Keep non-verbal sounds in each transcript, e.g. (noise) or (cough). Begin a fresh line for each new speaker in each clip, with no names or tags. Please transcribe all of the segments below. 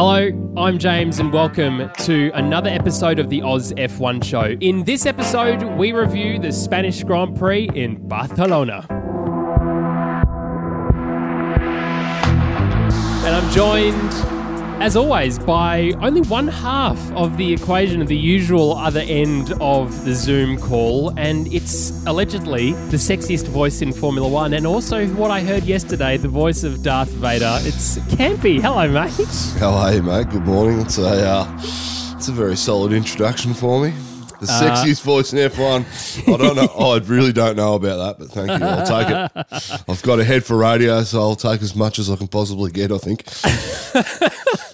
Hello, I'm James, and welcome to another episode of the Oz F1 Show. In this episode, we review the Spanish Grand Prix in Barcelona. And I'm joined, as always, by only one half of the equation of the usual other end of the Zoom call, and it's allegedly the sexiest voice in Formula One, and also what I heard yesterday, the voice of Darth Vader. It's Campy. Hello, mate.
How are you, mate? Good morning. It's a uh, it's a very solid introduction for me. The sexiest voice in F1. I don't know. (laughs) I really don't know about that, but thank you. I'll take it. I've got a head for radio, so I'll take as much as I can possibly get. I think. (laughs)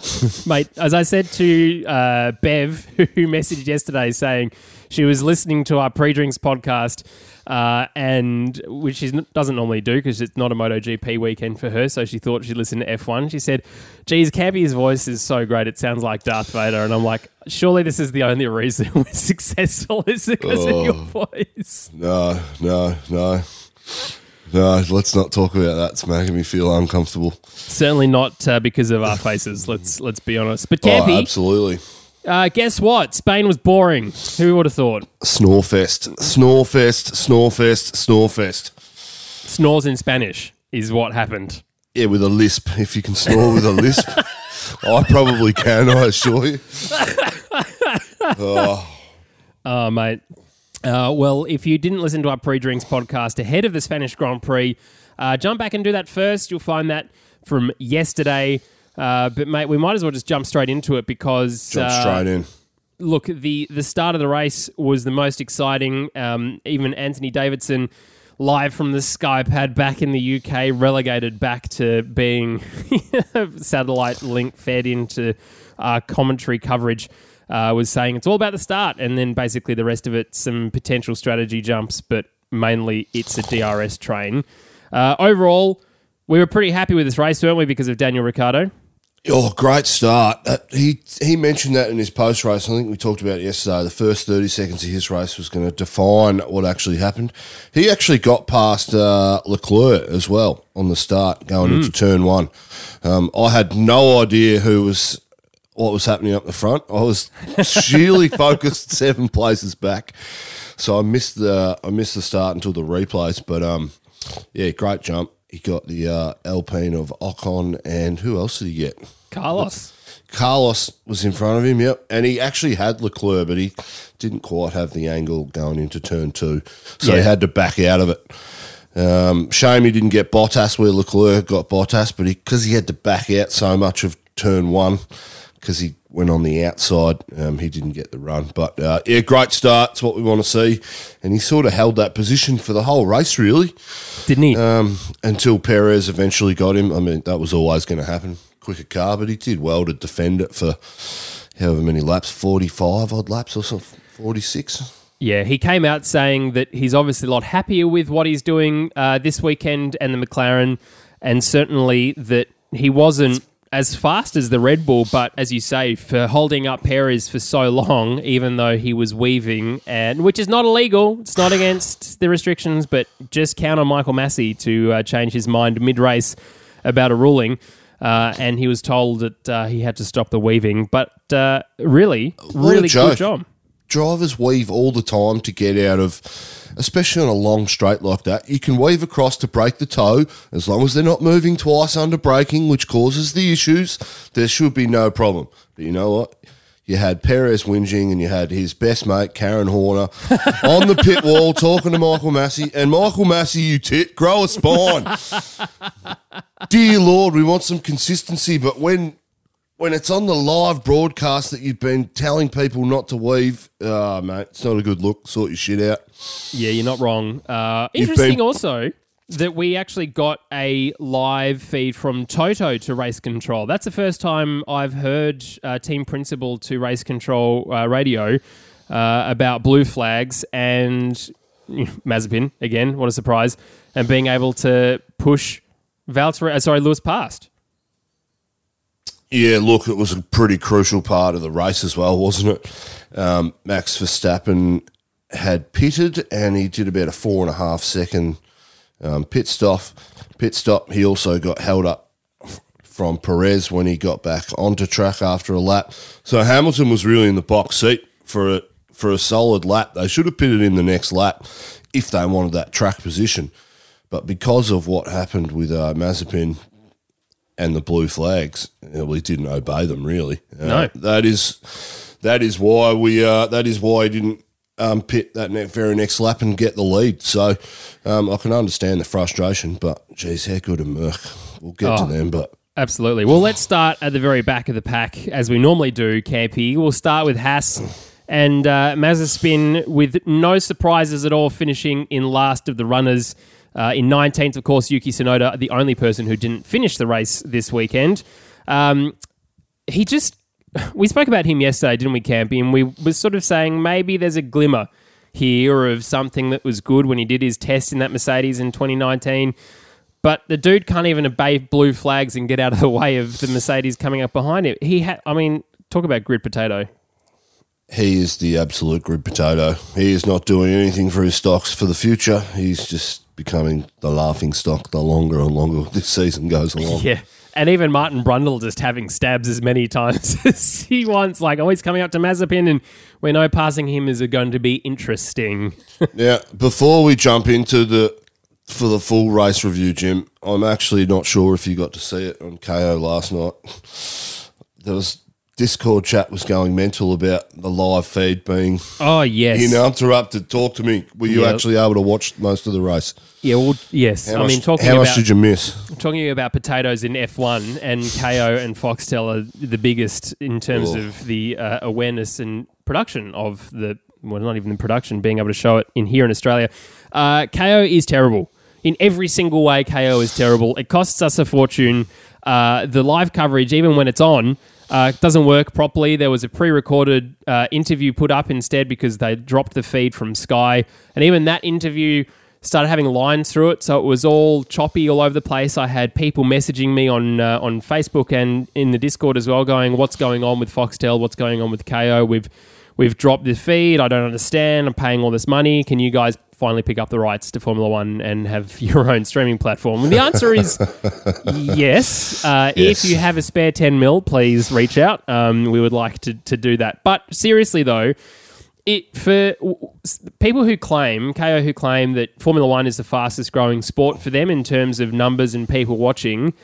(laughs)
mate, as I said to uh, Bev, (laughs) who messaged yesterday saying she was listening to our pre-drinks podcast, uh, and which she doesn't normally do because it's not a MotoGP weekend for her, so she thought she'd listen to F1. She said, "Geez, Cappy's voice is so great; it sounds like Darth Vader." And I'm like, "Surely this is the only reason (laughs) we're successful is because of your voice."
No, no, no, no. Let's not talk about that. It's making me feel uncomfortable.
Certainly not uh, because of our faces. let's let's be honest. But
Oh, absolutely.
uh, guess what? Spain was boring. Who would have thought?
Snorefest, Snorefest, Snorefest, Snorefest.
Snores in Spanish is what happened.
Yeah, with a lisp. If you can snore with a lisp, (laughs) I probably can. I assure you. (laughs)
Oh, mate. Uh, well, if you didn't listen to our pre-drinks podcast ahead of the Spanish Grand Prix, uh, jump back and do that first. You'll find that from yesterday. Uh, but mate, we might as well just jump straight into it because
Jump
uh,
straight in.
look, the the start of the race was the most exciting. Um, even Anthony Davidson, live from the Sky Pad back in the UK, relegated back to being (laughs) satellite link fed into uh, commentary coverage. Uh, was saying it's all about the start, and then basically the rest of it, some potential strategy jumps, but mainly it's a DRS train. Uh, overall, we were pretty happy with this race, weren't we? Because of Daniel Ricciardo.
Oh, great start. Uh, he he mentioned that in his post race. I think we talked about it yesterday. The first 30 seconds of his race was going to define what actually happened. He actually got past uh, Leclerc as well on the start going into turn one. Um, I had no idea who was what was happening up the front. I was sheerly (laughs) focused seven places back, so I missed the I missed the start until the replays. But um, yeah, great jump. He got the uh, Alpine of Ocon, and who else did he get?
Carlos.
Carlos was in front of him, yep. And he actually had Leclerc, but he didn't quite have the angle going into turn two. So
Yeah.
he had to back out of it. Um, shame he didn't get Bottas where Leclerc got Bottas, but because he, had to back out so much of turn one, because he went on the outside, um, he didn't get the run. But uh, yeah, great start. It's what we want to see. And he sort of held that position for the whole race, really
Didn't he?
um, until Perez eventually got him. I mean, that was always going to happen. Quicker car, but he did well to defend it for however many laps, 45 odd laps or something, 46.
Yeah, he came out saying that he's obviously a lot happier with what he's doing uh, this weekend and the McLaren, and certainly that he wasn't as fast as the Red Bull, but as you say, for holding up Perez for so long, even though he was weaving, and which is not illegal, it's not against the restrictions, but just count on Michael Masi to uh, change his mind mid race about a ruling. Uh, and he was told that uh, he had to stop the weaving, but uh, really, really good job.
Drivers weave all the time to get out of, especially on a long straight like that. You can weave across to break the toe as long as they're not moving twice under braking, which causes the issues. There should be no problem. But you know what? You had Perez whinging and you had his best mate, Karen Horner, (laughs) on the pit wall talking to Michael Masi. And Michael Masi, you tit, grow a spine. (laughs) Dear Lord, we want some consistency, but when when it's on the live broadcast that you've been telling people not to weave, ah, mate, it's not a good look. Sort your shit out.
Yeah, you're not wrong. Uh,
You've
interesting
been-
also that we actually got a live feed from Toto to Race Control. That's the first time I've heard uh, Team Principal to Race Control uh, radio uh, about blue flags and Mazepin, again, what a surprise, and being able to push Valtteri, uh, sorry, Lewis past.
Yeah, look, it was a pretty crucial part of the race as well, wasn't it? Um, Max Verstappen had pitted and he did about a four and a half second um, pit stop. Pit stop. He also got held up from Perez when he got back onto track after a lap. So Hamilton was really in the box seat for a, for a solid lap. They should have pitted in the next lap if they wanted that track position. But because of what happened with uh, Mazepin and the blue flags, we didn't obey them really. Uh,
No.
that is that is why we uh, that is why he didn't um, pit that ne- very next lap and get the lead. So um, I can understand the frustration, but geez, how good a Merc. We'll get to
Oh.
them, but
Absolutely. Well, let's start at the very back of the pack, as we normally do, Campy. We'll start with Haas and uh, Mazepin with no surprises at all, finishing in last of the runners. Uh, in 19th, of course, Yuki Tsunoda, the only person who didn't finish the race this weekend. Um, he just, (laughs) we spoke about him yesterday, didn't we, Campy? And we were sort of saying maybe there's a glimmer here of something that was good when he did his test in that Mercedes in 2019. But the dude can't even obey blue flags and get out of the way of the Mercedes coming up behind him. He had, I mean, talk about grid potato.
he is the absolute grid potato. He is not doing anything for his stocks for the future. He's just becoming the laughing stock the longer and longer (laughs) this season goes (laughs) along.
Yeah. And even Martin Brundle just having stabs as many times (laughs) as he wants. Like, oh, always coming up to Mazepin, and we know passing him is going to be interesting.
Now, before we jump into the for the full race review, Jim, I'm actually not sure if you got to see it on Kayo last night. There was Discord chat was going mental about the live feed being
Oh, yes.
interrupted. Talk to me. Were you
Yeah.
actually able to watch most of the race?
yeah, well, yes.
How
I
much,
mean, talking
how
about
much did you miss?
talking about potatoes in F1 and Kayo and Foxtel are the biggest in terms
Oh.
of the uh, awareness and production of the well, not even the production, being able to show it in here in Australia. Uh, Kayo is terrible in every single way. Kayo is terrible. It costs us a fortune. Uh, the live coverage, even when it's on. Uh, doesn't work properly. There was a pre-recorded uh, interview put up instead because they dropped the feed from Sky, and even that interview started having lines through it, so it was all choppy all over the place. I had people messaging me on uh, on Facebook and in the Discord as well, going, "What's going on with Foxtel? What's going on with Kayo? We've we've dropped the feed. I don't understand. I'm paying all this money. Can you guys finally pick up the rights to Formula One and have (laughs) your own streaming platform?" And the answer is (laughs) yes. Uh,
Yes.
If you have a spare ten mil, please reach out. Um, we would like to to do that. But seriously though it for people who claim Kayo who claim that Formula One is the fastest growing sport for them in terms of numbers and people watching,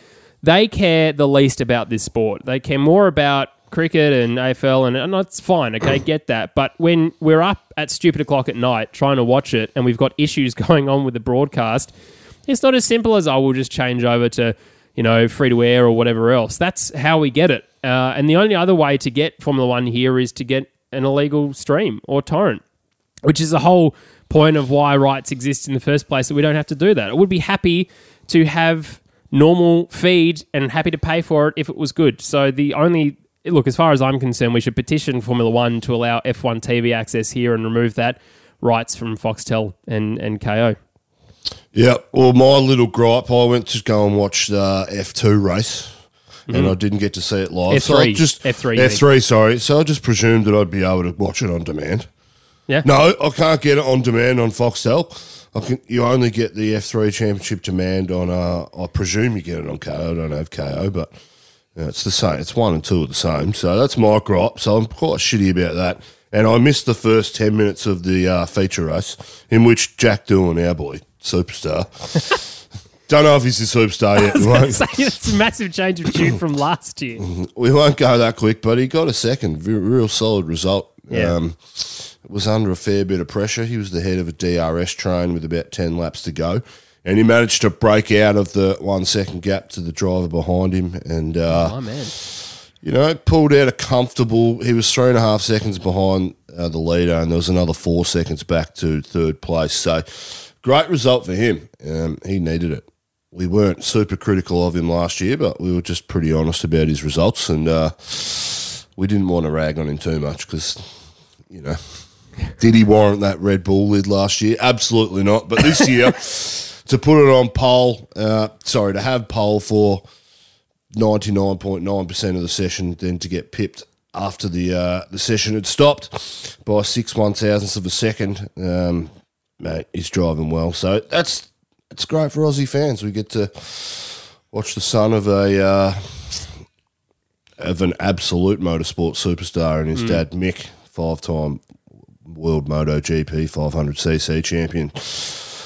they care the least about this sport. They care more about cricket and AFL, and, and that's fine. Okay, get that. But when we're up at stupid o'clock at night trying to watch it, and we've got issues (laughs) going on with the broadcast, it's not as simple as I will just change over to you know free to air or whatever else. That's how we get it. Uh, and the only other way to get Formula One here is to get an illegal stream or torrent, which is the whole point of why rights exist in the first place. That we don't have to do that. I would be happy to have normal feed and happy to pay for it if it was good. So the only look, as far as I'm concerned, we should petition Formula One to allow F1 TV access here and remove that rights from Foxtel and and Kayo.
Yeah, well, my little gripe, I went to go and watch the F2 race. And I didn't get to see it live. So I
F3.
just
F3, you
F3, sorry. So I just presumed that I'd be able to watch it on demand.
Yeah.
No, I can't get it on demand on Foxtel. I can. You only get the F3 Championship demand on. Uh, I presume you get it on Kayo. I don't have Kayo, but yeah, it's the same. It's one and two are the same. So that's my gripe. So I'm quite shitty about that. And I missed the first ten minutes of the uh, feature race in which Jack Doohan, our boy, superstar. (laughs) don't know if he's a superstar yet. (laughs) We won't,
it's a massive change of tune from last year. (laughs)
we won't go that quick, but he got a second. Real, real solid result.
Yeah.
Um, was under a fair bit of pressure. He was the head of a DRS train with about 10 laps to go. And he managed to break out of the one second gap to the driver behind him and, uh,
Oh man.
you know, pulled out a comfortable. He was three and a half seconds behind uh, the leader, and there was another four seconds back to third place. So, great result for him. Um, he needed it. We weren't super critical of him last year, but we were just pretty honest about his results, and uh, we didn't want to rag on him too much because, you know, (laughs) did he warrant that Red Bull lid last year? Absolutely not. But this year, (laughs) to put it on pole, uh, sorry, to have pole for 99.9% of the session, then to get pipped after the uh, the session had stopped by six one thousandths of a second. Um, mate, he's driving well, so that's it's great for Aussie fans. We get to Watch the son of a uh, of an absolute motorsport superstar and his dad Mick, five time world Moto GP 500cc champion.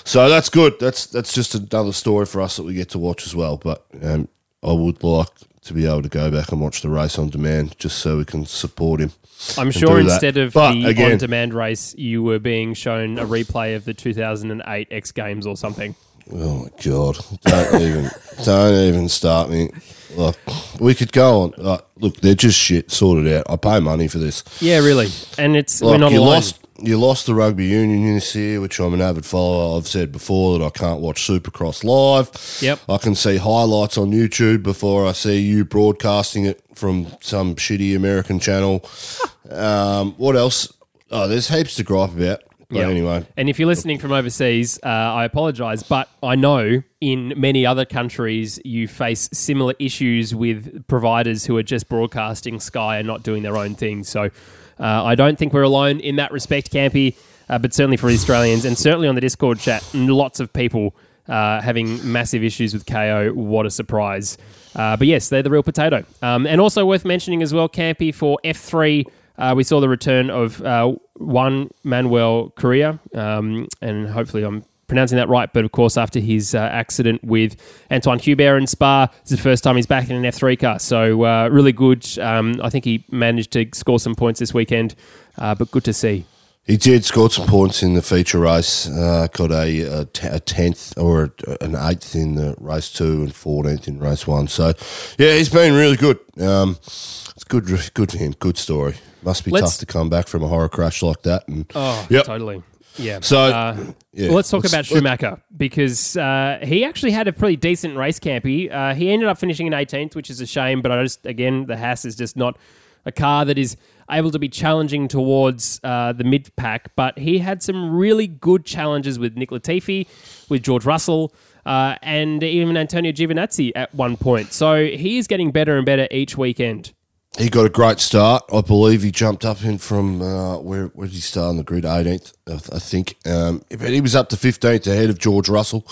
So that's good. That's that's just another story for us that we get to watch as well. But um, I would like to be able to go back and watch the race on demand just so we can support him.
I'm sure
that.
instead of
But
the
again-
on-demand race, you were being shown a replay of the 2008 X Games or something.
Oh my god! Don't (laughs) even don't even start me. Look, we could go on. Like, look, they're just shit. Sorted out. I pay money for this.
Yeah, really. And it's we're not
you
alone.
lost. You lost the rugby union this year, which I'm an avid follower. I've said before that I can't watch Supercross live.
Yep.
I can see highlights on YouTube before I see you broadcasting it from some shitty American channel. (laughs) um, what else? Oh, there's heaps to gripe about. But
Yep.
anyway,
And if you're listening from overseas, uh, I apologise, but I know in many other countries you face similar issues with providers who are just broadcasting Sky and not doing their own thing. So uh, I don't think we're alone in that respect, Campy, uh, but certainly for Australians and certainly on the Discord chat, lots of people uh, having massive issues with Kayo. What a surprise. Uh, but yes, they're the real potato. Um, and also worth mentioning as well, Campy, for F3. Uh, we saw the return of uh, Juan Manuel Correa, um, and hopefully I'm pronouncing that right. But of course, after his uh, accident with Antoine Hubert in Spa, it's the first time he's back in an F3 car. So uh, really good. Um, I think he managed to score some points this weekend, uh, but good to see.
He did score some points in the feature race. Uh, got a, a, t- a tenth or a, an eighth in the race two and fourteenth in race one. So, yeah, he's been really good. Um, it's good, good for him. Good story. Must be
Let's-
tough to come back from a horror crash like that. And
Oh,
Yep.
totally. Yeah.
So,
uh,
yeah,
well, let's talk
let's-
about Schumacher because uh, he actually had a pretty decent race, Campy. Uh, he ended up finishing in 18th, which is a shame, but I just, again, the Haas is just not a car that is able to be challenging towards uh, the mid pack. But he had some really good challenges with Nick Latifi, with George Russell. Uh, and even Antonio Giovinazzi at one point. So he is getting better and better each weekend.
He got a great start. I believe he jumped up in from uh, where where did he start on the grid? 18th, I think. Um, but he was up to 15th ahead of George Russell.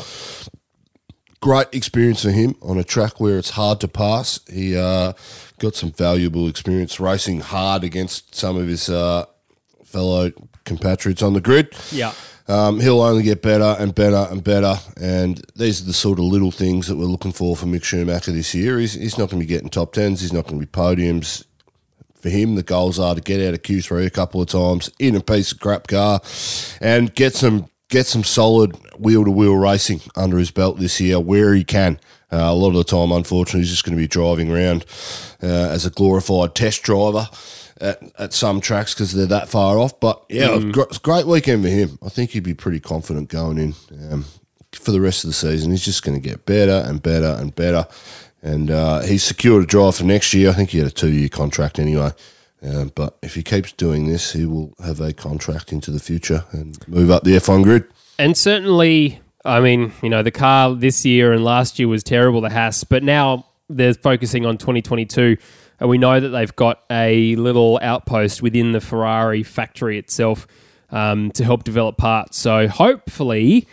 Great experience for him on a track where it's hard to pass. He uh, got some valuable experience racing hard against some of his uh, fellow compatriots on the grid.
Yeah.
Um, he'll only get better and better and better. And these are the sort of little things that we're looking for from Mick Schumacher this year. He's, he's not going to be getting top tens. He's not going to be podiums. For him, the goals are to get out of Q3 a couple of times in a piece of crap car and get some get some solid wheel to wheel racing under his belt this year where he can. Uh, a lot of the time, unfortunately, he's just going to be driving around uh, as a glorified test driver at, at some tracks because they're that far off. But yeah, gr- it's a great weekend for him. I think he'd be pretty confident going in um, for the rest of the season. He's just going to get better and better and better. And uh, he's secured a drive for next year. I think he had a two year contract anyway. Um, but if he keeps doing this, he will have a contract into the future and move up the F1 grid.
And certainly, I mean, you know, the car this year and last year was terrible, the Haas, but now they're focusing on 2022. And we know that they've got a little outpost within the Ferrari factory itself um, to help develop parts. So hopefully,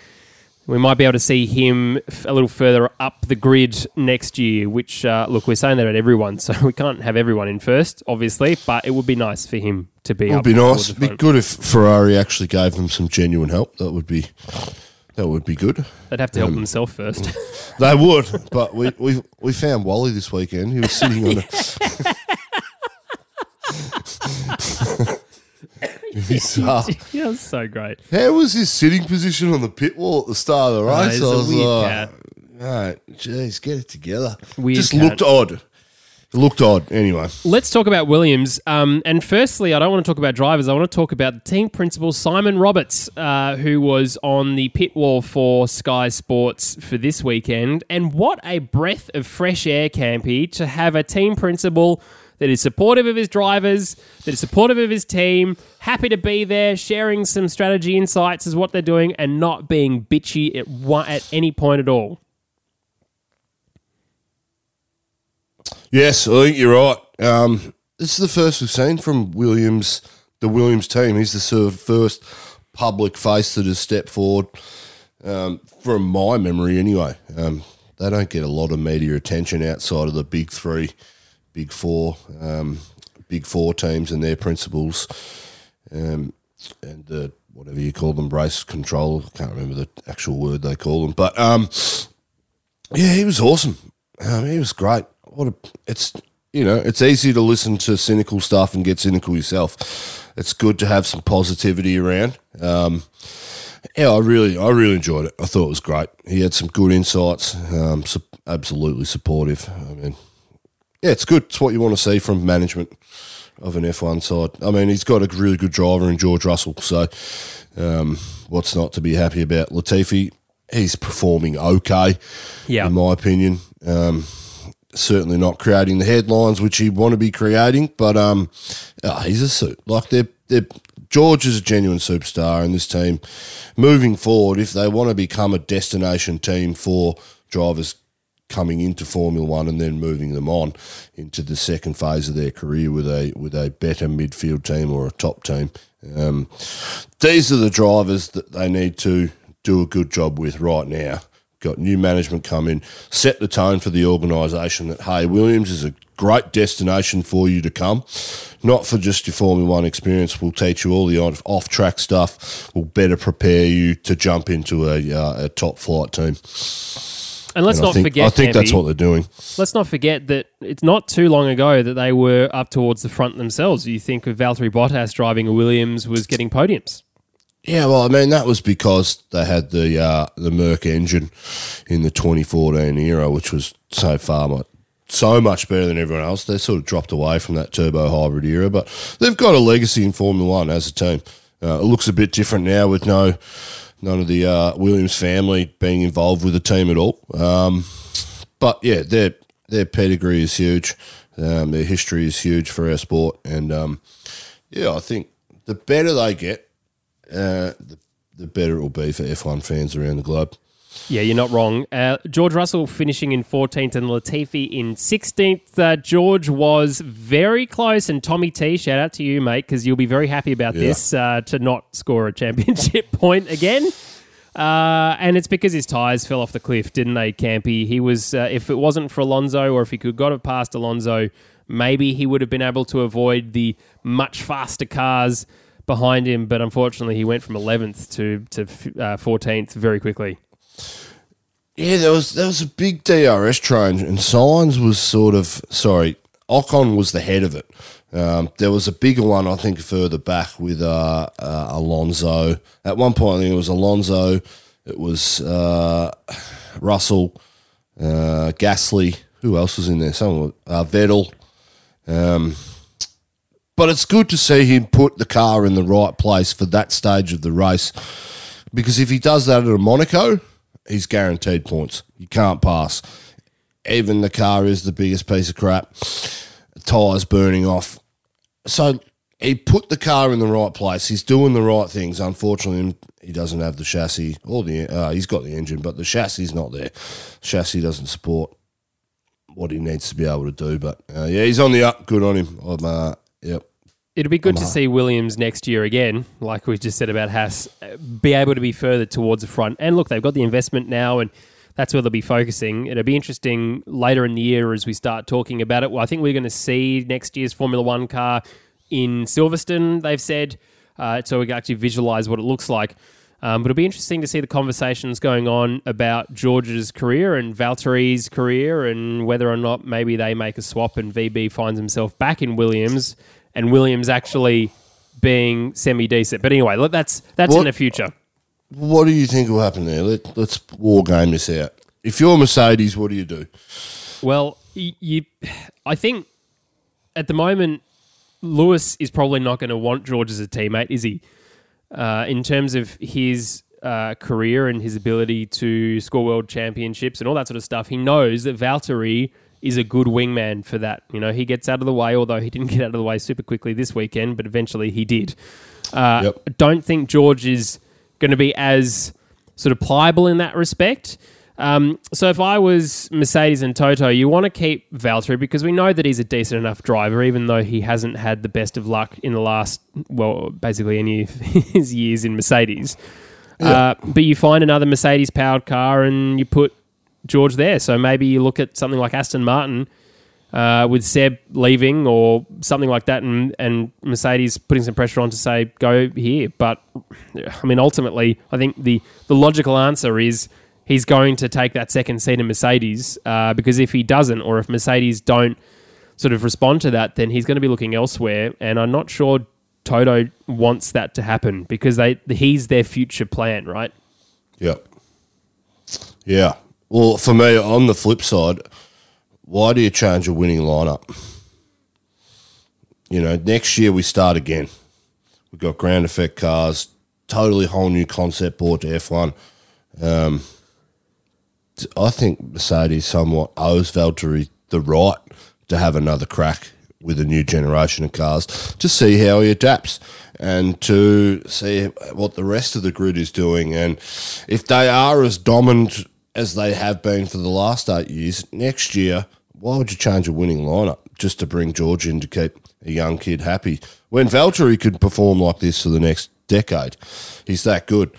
we might be able to see him f- a little further up the grid next year. Which, uh, look, we're saying that at everyone, (laughs) so we can't have everyone in first, obviously, but it would be nice for him to be
It would be nice. It'd be good if Ferrari actually gave them some genuine help. That would be that would be good.
They'd have to help themselves first. (laughs)
They would, but we we we found Wally this weekend. He was sitting on a. Uh,
yeah, that's so great.
how was his sitting position on the pit wall at the start of the race?
he's
I was like,
cat.
right, jeez, get it together.
Weird
Just
cat.
looked odd. It looked odd. Anyway,
Let's talk about Williams. Um, and firstly, I don't want to talk about drivers. I want to talk about the team principal, Simon Roberts, uh, who was on the pit wall for Sky Sports for this weekend. And what a breath of fresh air, Campy, to have a team principal that is supportive of his drivers, that is supportive of his team, happy to be there, sharing some strategy insights as what they're doing, and not being bitchy at, one, at any point at all.
Yes, I think you're right. Um, this is the first we've seen from Williams, the Williams team. He's the sort of first public face that has stepped forward, um, from my memory anyway. Um, they don't get a lot of media attention outside of the big three, big four, um, big four teams and their principals, um, and the whatever you call them, brace control. I can't remember the actual word they call them, but um, yeah, he was awesome. Um, he was great. What a it's you know it's easy to listen to cynical stuff and get cynical yourself. It's good to have some positivity around. Um, yeah, I really, I really enjoyed it. I thought it was great. He had some good insights. Um, su- absolutely supportive. I mean, yeah, it's good. It's what you want to see from management of an F1 side. I mean, he's got a really good driver in George Russell. So, um, what's not to be happy about? Latifi, he's performing okay,
Yeah.
in my opinion. Um, certainly not creating the headlines which he'd want to be creating, but um, ah, he's a suit. Like they're, they're George is a genuine superstar in this team. Moving forward, if they want to become a destination team for drivers coming into Formula One and then moving them on into the second phase of their career with a with a better midfield team or a top team, um, these are the drivers that they need to do a good job with right now got new management come in, set the tone for the organisation that, hey, Williams is a great destination for you to come, not for just your Formula One experience. We'll teach you all the off track stuff, we'll better prepare you to jump into a, uh, a top flight team.
And let's
And
not
think,
forget,
I think that's what they're doing.
let's not forget that it's not too long ago that they were up towards the front themselves. You think of Valtteri Bottas driving a Williams was getting podiums.
Yeah, well, I mean that was because they had the uh, the Merc engine in the 2014 era, which was so far much, so much better than everyone else. They sort of dropped away from that turbo hybrid era, but they've got a legacy in Formula One as a team. Uh, it looks a bit different now with no none of the uh, Williams family being involved with the team at all. Um, but yeah, their their pedigree is huge. Um, their history is huge for our sport, and um, yeah, I think the better they get, uh, the, the better it will be for F1 fans around the globe.
Yeah, you're not wrong. Uh, George Russell finishing in 14th and Latifi in 16th. Uh, George was very close, and Tommy T, shout out to you, mate, because you'll be very happy about
Yeah.
this uh, to not score a championship (laughs) point again. Uh, and it's because his tyres fell off the cliff, didn't they, Campy? He was, uh, if it wasn't for Alonso, or if he could got it past Alonso, maybe he would have been able to avoid the much faster cars behind him. But unfortunately, he went from 11th to to uh, 14th very quickly.
Yeah, there was there was a big DRS train, and Sainz was sort of sorry. Ocon was the head of it. Um, there was a bigger one, I think, further back with uh, uh, Alonso. At one point, I think it was Alonso. It was uh, Russell, uh, Gasly. Who else was in there? Someone, uh, Vettel. Um, but it's good to see him put the car in the right place for that stage of the race, because if he does that at a Monaco, he's guaranteed points. You can't pass. Even the car is the biggest piece of crap. Tyres burning off. So he put the car in the right place. He's doing the right things. Unfortunately, he doesn't have the chassis or the. Uh, he's got the engine, but the chassis is not there. Chassis doesn't support what he needs to be able to do. But uh, yeah, he's on the up. Good on him. I'm, uh, yep.
It'll be good to see Williams next year again, like we just said about Haas, be able to be further towards the front. And look, they've got the investment now, and that's where they'll be focusing. It'll be interesting later in the year as we start talking about it. Well, I think we're going to see next year's Formula One car in Silverstone, they've said, uh, so we can actually visualize what it looks like. Um, but it'll be interesting to see the conversations going on about George's career and Valtteri's career and whether or not maybe they make a swap and VB finds himself back in Williams and Williams actually being semi decent. But anyway, look, that's that's in the future.
What do you think will happen there? Let, let's war game this out. If you're Mercedes, what do you do?
Well, you, I think at the moment, Lewis is probably not going to want George as a teammate, is he? Uh, in terms of his uh, career and his ability to score world championships and all that sort of stuff, he knows that Valtteri is a good wingman for that. You know, he gets out of the way, although he didn't get out of the way super quickly this weekend, but eventually he did. Uh,
Yep.
I don't think George is going to be as sort of pliable in that respect. Um, so if I was Mercedes and Toto, you want to keep Valtteri because we know that he's a decent enough driver, even though he hasn't had the best of luck in the last, well, basically any of (laughs) his years in Mercedes. Uh, but you find another Mercedes powered car and you put George there. So maybe you look at something like Aston Martin uh, with Seb leaving or something like that, and, and Mercedes putting some pressure on to say go here. But I mean, ultimately, I think the the logical answer is he's going to take that second seat in Mercedes uh, because if he doesn't, or if Mercedes don't sort of respond to that, then he's going to be looking elsewhere. And I'm not sure Toto wants that to happen because they he's their future plan, right?
Yep. Yeah. Well, for me, on the flip side, why do you change a winning lineup? You know, next year we start again. We've got ground effect cars, totally whole new concept board to F1. Um, I think Mercedes somewhat owes Valtteri the right to have another crack with a new generation of cars to see how he adapts and to see what the rest of the grid is doing. And if they are as dominant as they have been for the last eight years, next year, why would you change a winning lineup just to bring George in to keep a young kid happy? When Valtteri could perform like this for the next decade, he's that good.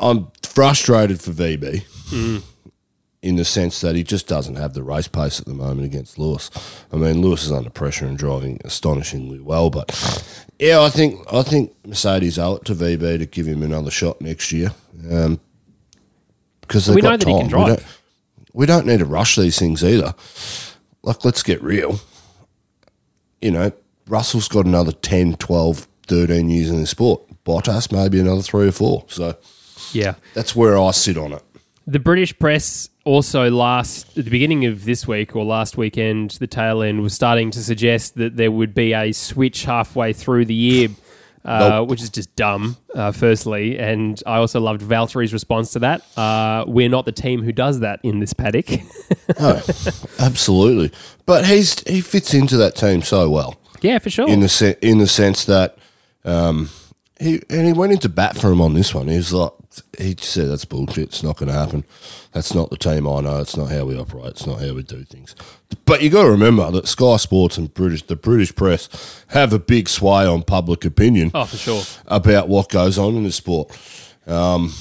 I'm frustrated for VB. Mm in the sense that he just doesn't have the race pace at the moment against Lewis. I mean, Lewis is under pressure and driving astonishingly well, but yeah, I think I think Mercedes owe it to VB to give him another shot next year um, because we know that time. he can drive. We don't, we don't need to rush these things either. Like, let's get real. You know, Russell's got another 10, 12, 13 years in the sport. Bottas maybe another three or four. So,
yeah,
that's where I sit on it.
The British press also last at the beginning of this week or last weekend, the tail end was starting to suggest that there would be a switch halfway through the year. Uh, nope. Which is just dumb, uh, firstly. And I also loved Valtteri's response to that. Uh, we're not the team who does that in this paddock. (laughs)
oh, absolutely. But he's he fits into that team so well.
Yeah, for sure.
In the se- in the sense that um, he and he went into bat for him on this one. He was like, he said that's bullshit. It's not going to happen. That's not the team I know. It's not how we operate. It's not how we do things. But you got to remember that Sky Sports and British, the British press, have a big sway on public opinion.
Oh, for sure.
About what goes on in the sport. Um,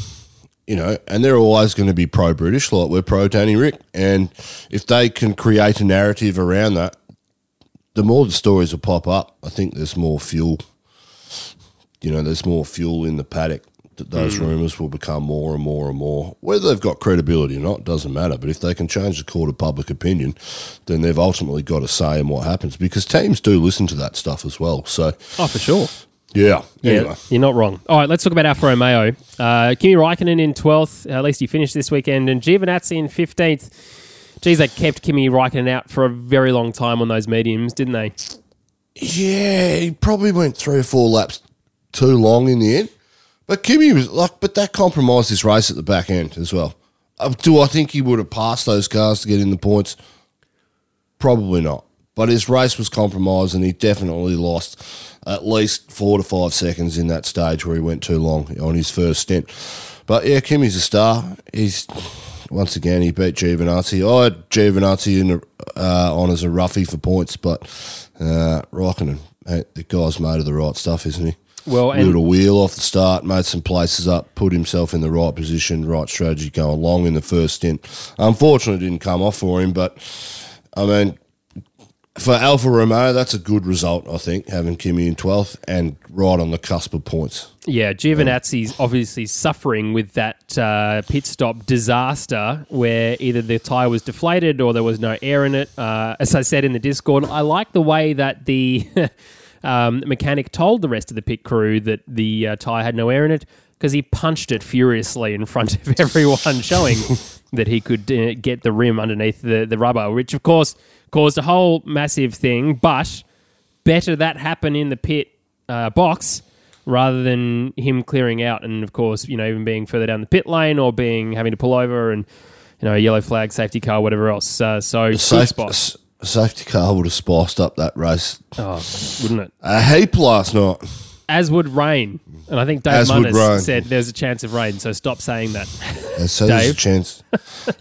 you know, and they're always going to be pro British, like we're pro Danny Rick. And if they can create a narrative around that, the more the stories will pop up. I think there's more fuel. You know, there's more fuel in the paddock that those mm. rumours will become more and more and more. Whether they've got credibility or not doesn't matter. But if they can change the court of public opinion, then they've ultimately got a say in what happens because teams do listen to that stuff as well. So,
oh, for sure.
Yeah,
yeah, you're not wrong. All right, let's talk about Alfa Romeo. Uh, Kimi Raikkonen in 12th, at least he finished this weekend, and Giovinazzi in 15th. Geez, they kept Kimi Raikkonen out for a very long time on those mediums, didn't they?
Yeah, he probably went three or four laps too long in the end. But Kimi was like, but that compromised his race at the back end as well. Uh, do I think he would have passed those cars to get in the points? Probably not. But his race was compromised, and he definitely lost at least four to five seconds in that stage where he went too long on his first stint. But yeah, Kimi's a star. He's once again he beat Giovinazzi. I had Giovinazzi in uh, on as a roughie for points, but uh, Raikkonen, the guy's made of the right stuff, isn't he?
Well,
and a wheel off the start, made some places up, put himself in the right position, right strategy going long in the first stint. Unfortunately, didn't come off for him, but I mean, for Alfa Romeo, that's a good result, I think, having Kimi in 12th and right on the cusp of points.
Yeah, Giovinazzi's obviously suffering with that uh, pit stop disaster where either the tyre was deflated or there was no air in it. Uh, as I said in the Discord, I like the way that the (laughs) um, mechanic told the rest of the pit crew that the uh, tyre had no air in it because he punched it furiously in front of (laughs) everyone, showing (laughs) that he could uh, get the rim underneath the, the rubber, which of course caused a whole massive thing. But better that happen in the pit uh, box rather than him clearing out, and of course, you know, even being further down the pit lane or being having to pull over and you know, a yellow flag, safety car, whatever else. Uh, so
safe, spot a safety car would have spiced up that race.
Oh, wouldn't it?
A heap last night.
As would rain. And I think Dave As Munnis said there's a chance of rain, so stop saying that.
so there's a chance.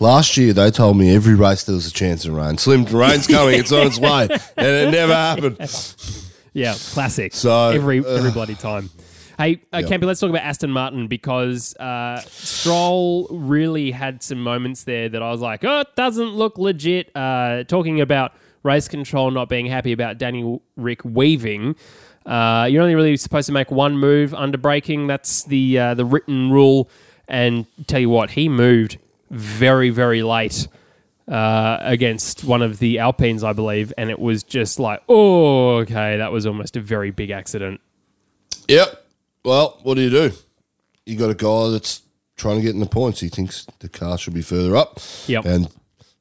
Last year they told me every race there was a chance of rain. Slim, rain's coming, it's on its way. And it never happened.
Yeah, classic. So every uh, every bloody time. Hey, uh,
Yep.
Campy, let's talk about Aston Martin because uh, Stroll really had some moments there that I was like, oh, it doesn't look legit. Uh, talking about race control not being happy about Danny Rick weaving. Uh, you're only really supposed to make one move under braking. That's the uh, the written rule. And tell you what, he moved very, very late uh, against one of the Alpines, I believe, and it was just like, oh, okay, that was almost a very big accident.
Yep. Well, what do you do? You got a guy that's trying to get in the points. He thinks the car should be further up.
Yep.
And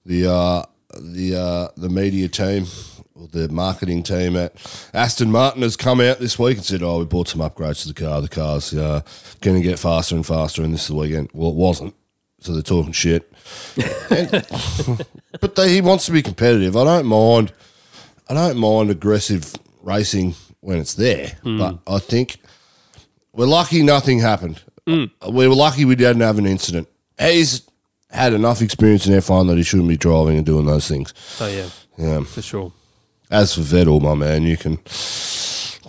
the uh, the uh, the media team or the marketing team at Aston Martin has come out this week and said, "Oh, we bought some upgrades to the car. The car's uh, going to get faster and faster." And this is the weekend. Well, it wasn't. So they're talking shit. (laughs) And- (laughs) but they, he wants to be competitive. I don't mind. I don't mind aggressive racing when it's there, but I think we're lucky nothing happened. Mm. Uh, we were lucky we didn't have an incident. He's had enough experience in F1 that he shouldn't be driving and doing those things.
Oh, yeah,
Yeah.
for sure.
As for Vettel, my man, you can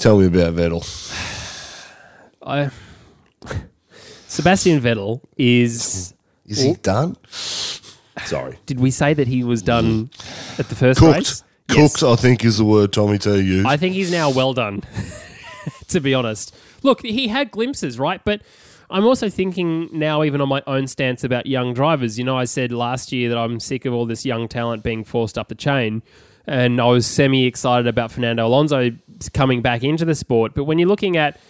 tell me about Vettel.
I Sebastian Vettel is.
Is he oh. done? Sorry.
Did we say that he was done mm-hmm. at the first
Cooked.
race? Yes.
Cooked, I think, is the word Tommy T used.
I think he's now well done. (laughs) to be honest, look, he had glimpses, right? But I'm also thinking now, even on my own stance about young drivers. You know, I said last year that I'm sick of all this young talent being forced up the chain, and I was semi excited about Fernando Alonso coming back into the sport. But when you're looking at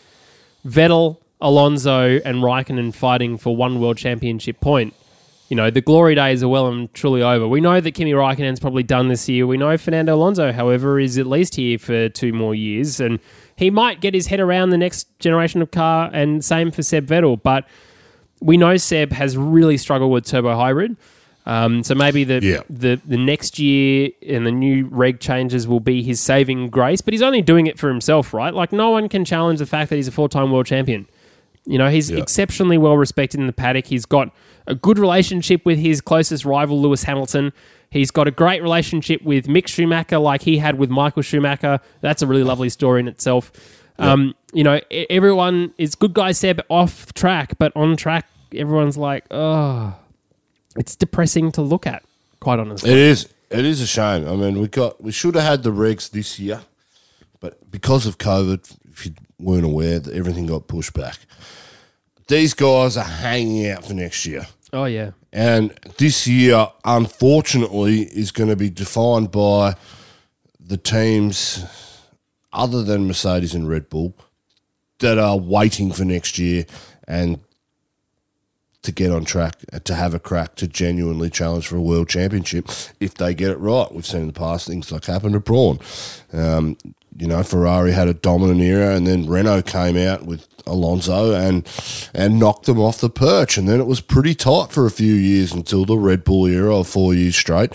Vettel, Alonso, and Raikkonen fighting for one world championship point. You know, the glory days are well and truly over. We know that Kimi Raikkonen's probably done this year. We know Fernando Alonso, however, is at least here for two more years, and he might get his head around the next generation of car, and same for Seb Vettel. But we know Seb has really struggled with turbo hybrid. Um, so maybe the,
Yeah.
the the next year and the new reg changes will be his saving grace, but he's only doing it for himself, right? Like no one can challenge the fact that he's a four time world champion. You know, he's
Yeah.
exceptionally well respected in the paddock. He's got a good relationship with his closest rival, Lewis Hamilton. He's got a great relationship with Mick Schumacher, like he had with Michael Schumacher. That's a really lovely story in itself. Um, you know, everyone is good guy Seb off track, but on track, everyone's like, oh, it's depressing to look at, quite honestly.
It is. It is a shame. I mean, we got we should have had the regs this year, but because of COVID, if you weren't aware, everything got pushed back. These guys are hanging out for next year.
Oh, yeah.
And this year, unfortunately, is going to be defined by the teams other than Mercedes and Red Bull that are waiting for next year and to get on track, uh, to have a crack, to genuinely challenge for a world championship if they get it right. We've seen in the past things like happened to Braun. Um, you know, Ferrari had a dominant era, and then Renault came out with Alonso and and knocked them off the perch, and then it was pretty tight for a few years until the Red Bull era of four years straight,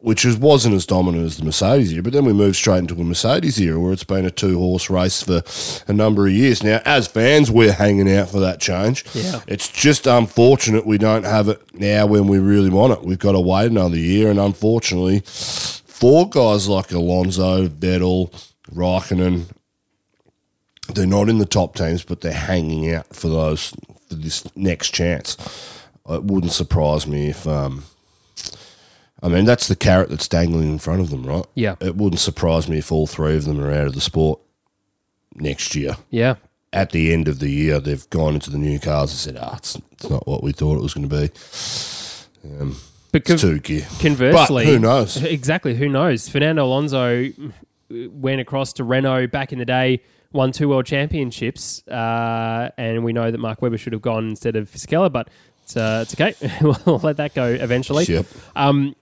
which is, wasn't as dominant as the Mercedes era. But then we moved straight into a Mercedes era where it's been a two horse race for a number of years now. As fans, we're hanging out for that change.
Yeah.
It's just unfortunate we don't have it now when we really want it. We've got to wait another year, and unfortunately, for guys like Alonso, Vettel, Raikkonen, they're not in the top teams, but they're hanging out for those for this next chance. It wouldn't surprise me if, um, I mean, that's the carrot that's dangling in front of them, right?
Yeah.
It wouldn't surprise me if all three of them are out of the sport next year.
Yeah.
At the end of the year, they've gone into the new cars and said, "Ah, it's, it's not what we thought it was going to be."
But con-
It's two gear.
conversely,
But who knows? (laughs)
Exactly, who knows? Fernando Alonso went across to Renault back in the day, won two world championships, uh, and we know that Mark Webber should have gone instead of Fisichella, but it's, uh, it's (laughs) okay. we'll let that go eventually.
Yep.
Um,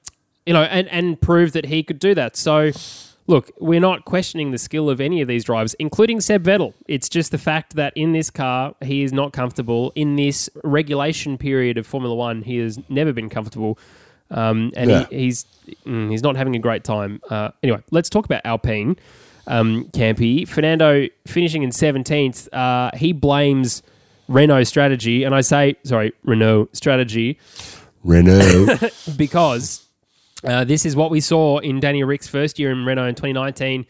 you know, and, and prove that he could do that. So, look, we're not questioning the skill of any of these drivers, including Seb Vettel. It's just the fact that in this car, he is not comfortable. In this regulation period of Formula One, he has never been comfortable. Um, and
Yeah.
he, he's mm, he's not having a great time. Uh, anyway, let's talk about Alpine. Um, Campy Fernando finishing in seventeenth. Uh, he blames Renault strategy, and I say sorry, Renault strategy
Renault. (laughs)
because uh, this is what we saw in Danny Rick's first year in Renault in 2019,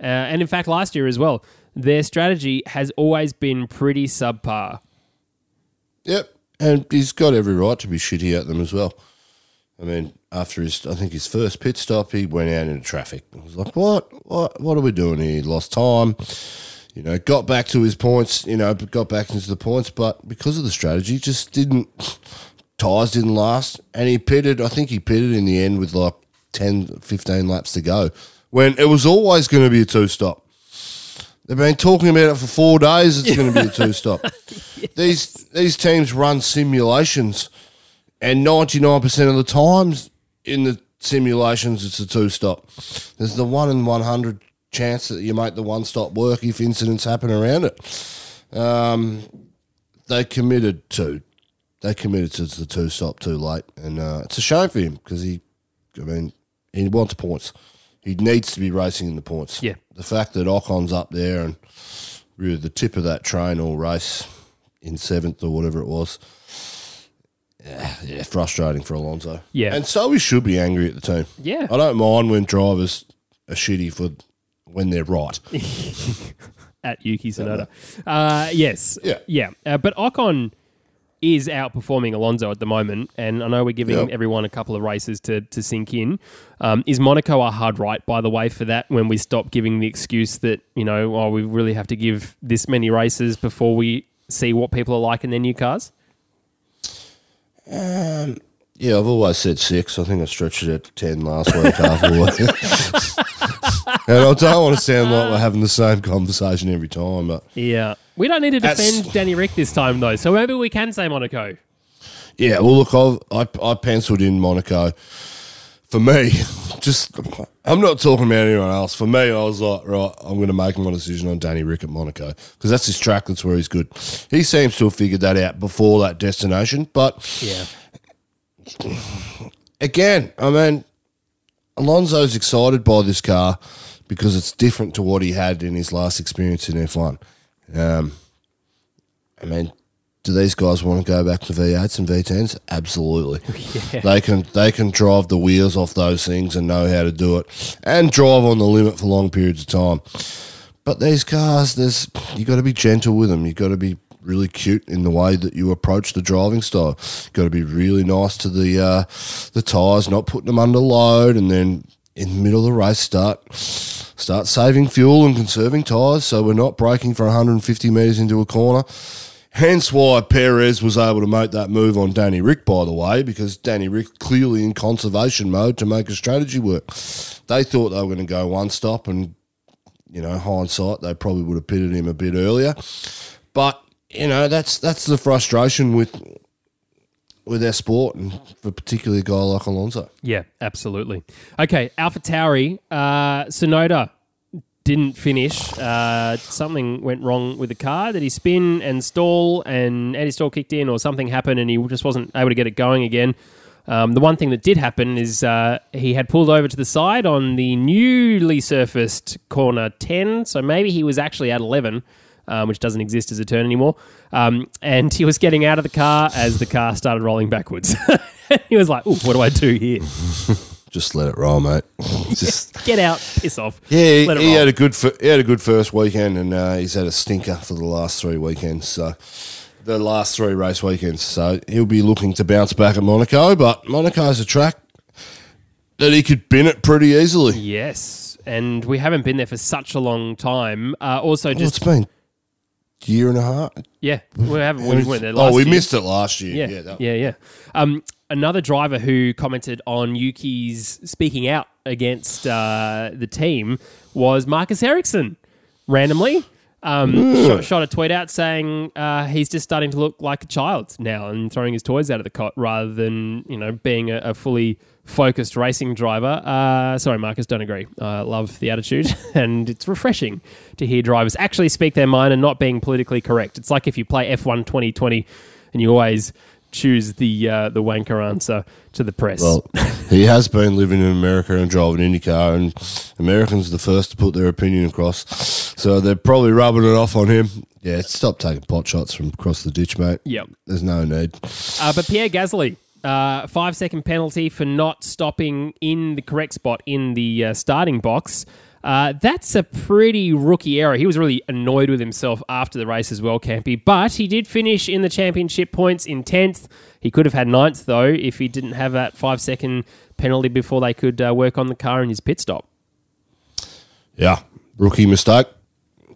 uh, and in fact last year as well. their strategy has always been pretty subpar.
Yep, and he's got every right to be shitty at them as well. I mean, after his, I think his first pit stop, he went out into traffic. I was like, "What? What? What are we doing here?" He lost time. You know, got back to his points. You know, got back into the points, but because of the strategy, just didn't. Tires didn't last, and he pitted. I think he pitted in the end with like 10, 15 laps to go, when it was always going to be a two stop. They've been talking about it for four days. It's going to be a (laughs) two stop. These these teams run simulations, and ninety nine percent of the times in the simulations it's a two stop. There's the one in one hundred chance that you make the one stop work if incidents happen around it. Um, they committed to they committed to the two stop too late, and uh, it's a shame for him because he, I mean, he wants points. He needs to be racing in the points.
Yeah.
The fact that Ocon's up there and really the tip of that train all race in seventh or whatever it was. Yeah, yeah, frustrating for Alonso.
Yeah.
and so we should be angry at the team.
Yeah.
I don't mind when drivers are shitty for when they're right. (laughs)
at Yuki Tsunoda. Uh, yes.
Yeah.
Yeah. Uh, but Ocon is outperforming Alonso at the moment, and I know we're giving
Yep.
everyone a couple of races to, to sink in. Um, is Monaco a hard right, by the way, for that when we stop giving the excuse that, you know, oh, we really have to give this many races before we see what people are like in their new cars?
Yeah, I've always said six. I think I stretched it at ten last week halfway. (laughs) (laughs) and I don't want to sound like we're having the same conversation every time, but
Yeah. We don't need to
That's-
defend Danny Rick this time, though, so maybe we can say Monaco.
yeah. Well, look, I've, I I penciled in Monaco. For me, (laughs) just I'm not talking about anyone else. For me, I was like, right, I'm going to make my decision on Danny Rick at Monaco because that's his track. That's where he's good. He seems to have figured that out before that destination, but
Yeah. (sighs)
again, I mean, Alonso's excited by this car because it's different to what he had in his last experience in F1. Um, I mean, do these guys want to go back to V8s and V10s? Absolutely. (laughs) They can they can drive the wheels off those things and know how to do it and drive on the limit for long periods of time. But these cars, there's you got to be gentle with them. You got to be really cute in the way that you approach the driving style. Got to be really nice to the uh, the tires, not putting them under load, and then in the middle of the race start start saving fuel and conserving tires, so we're not braking for 150 meters into a corner. Hence why Perez was able to make that move on Danny Rick, by the way, because Danny Rick clearly in conservation mode to make a strategy work. They thought they were going to go one stop and you know, hindsight, they probably would have pitted him a bit earlier. But you know, that's that's the frustration with with our sport, and for particularly a guy like Alonso.
Yeah, absolutely. Okay, Alpha Tauri, uh, Tsunoda didn't finish. Uh, something went wrong with the car. Did he spin and stall, and anti-stall kicked in, or something happened, and he just wasn't able to get it going again? Um, the one thing that did happen is uh, he had pulled over to the side on the newly surfaced corner 10, so maybe he was actually at 11. Um, which doesn't exist as a turn anymore. Um, and he was getting out of the car as the car started rolling backwards. (laughs) he was like, "Ooh, what do I do here? (laughs)
Just let it roll, mate. (laughs) Just
Get out, piss off."
yeah, he, he had a good fir- he had a good first weekend, and uh, he's had a stinker for the last three weekends. So the last three race weekends, so he'll be looking to bounce back at Monaco. But Monaco's a track that he could bin it pretty easily.
Yes, and we haven't been there for such a long time. Uh, also,
Well,
just
it's been year and a half.
yeah, we haven't. We went there.
oh, we
year.
missed it last year.
Yeah,
Yeah,
yeah, yeah. Um, another driver who commented on Yuki's speaking out against uh, the team was Marcus Ericsson. Randomly, um, shot, shot a tweet out saying uh, he's just starting to look like a child now and throwing his toys out of the cot rather than you know being a, a fully focused racing driver. Uh, sorry, Marcus, don't agree. I love the attitude, (laughs) and it's refreshing to hear drivers actually speak their mind and not being politically correct. It's like if you play F1 2020 and you always choose the uh, the wanker answer to the press.
Well, (laughs) he has been living in America and driving IndyCar, and Americans are the first to put their opinion across. So they're probably rubbing it off on him. Yeah, stop taking pot shots from across the ditch, mate.
Yep.
There's no need.
Uh, but Pierre Gasly, uh, five second penalty for not stopping in the correct spot in the uh, starting box. Uh, that's a pretty rookie error. He was really annoyed with himself after the race as well, Campy. But he did finish in the championship points in 10th. He could have had ninth, though, if he didn't have that five second penalty before they could uh, work on the car in his pit stop.
Yeah, rookie mistake,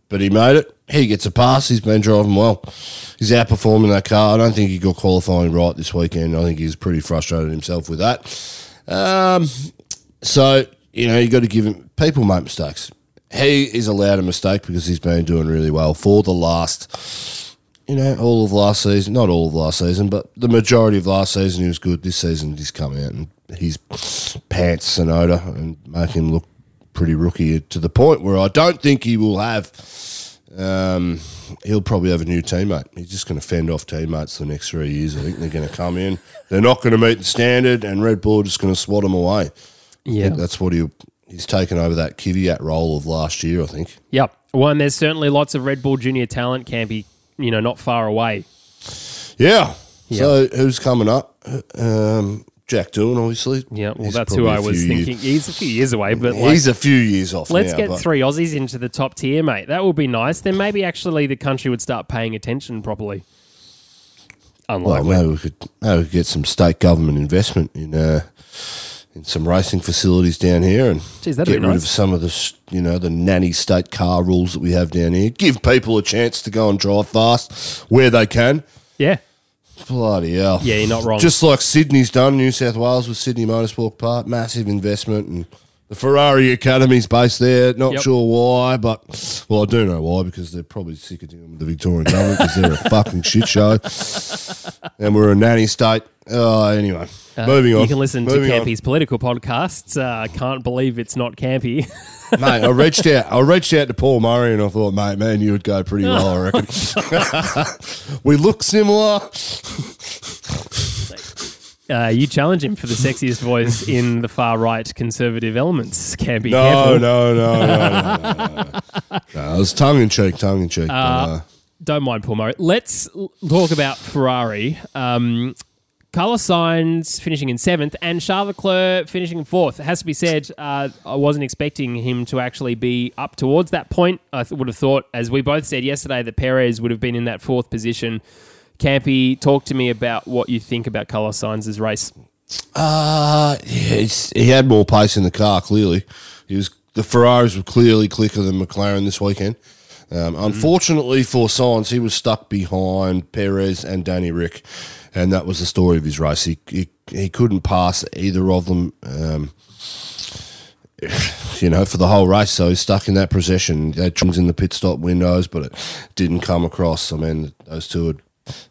but he made it. He gets a pass. He's been driving well. He's outperforming that car. I don't think he got qualifying right this weekend. I think he's pretty frustrated himself with that. Um, so you know you got to give him. People make mistakes. He is allowed a mistake because he's been doing really well for the last, you know, all of last season. Not all of last season, but the majority of last season he was good. This season he's come out and he's pants Tsunoda and make him look pretty rookie to the point where I don't think he will have. Um, he'll probably have a new teammate. He's just going to fend off teammates for the next three years. I think they're going to come in. They're not going to meet the standard, and Red Bull just going to swat him away.
Yeah.
that's what he he's taken over that Kvyat role of last year. I think.
Yep. Well, and there's certainly lots of Red Bull Junior talent, Campy, you know, not far away.
Yeah. So who's coming up? Um, Jack Doohan, obviously.
Yeah, well,
He's
that's who I was
few years-
thinking. He's a few years away, but like,
he's a few years off.
let's
now,
get three Aussies into the top tier, mate. That would be nice. Then maybe actually the country would start paying attention properly.
Well,
Unlikely.
maybe we could maybe we could get some state government investment in uh, in some racing facilities down here and
that'd
get rid
nice.
of some of the you know the nanny state car rules that we have down here. Give people a chance to go and drive fast where they can.
yeah.
Bloody hell!
Yeah, you're not wrong.
Just like Sydney's done, New South Wales with Sydney Motorsport Park, massive investment and. The Ferrari Academy's based there. Not
Yep.
sure why, but well, I do know why because they're probably sick of dealing with the Victorian government because they're a fucking shit show, and we're a nanny state. Oh, anyway, moving on.
Uh, You can listen to
Moving on.
Campy's political podcasts. Uh, can't believe it's not Campy. (laughs)
mate. I reached out. I reached out to Paul Murray, and I thought, mate, man, you would go pretty well. I reckon. (laughs) we look similar. (laughs)
Uh, you challenge him for the sexiest voice in the far right conservative elements. Campy,
No,
careful.
no, no, no, no, no, no. No, it was tongue in cheek, tongue in cheek. but, uh,
Don't mind Paul Murray. Let's talk about Ferrari. Um, Carlos Sainz finishing in seventh and Charles Leclerc finishing in fourth. It has to be said, uh, I wasn't expecting him to actually be up towards that point. I th- would have thought, as we both said yesterday, that Perez would have been in that fourth position. Campy, talk to me about what you think about Carlos Sainz's race.
Uh, he had more pace in the car. Clearly, he was. The Ferraris were clearly quicker than McLaren this weekend. Um, unfortunately for Sainz, he was stuck behind Perez and Danny Rick, and that was the story of his race. He he, he couldn't pass either of them. Um, (sighs) you know, for the whole race, so he's stuck in that procession. He had chunks in the pit stop windows, but it didn't come across. I mean, those two had.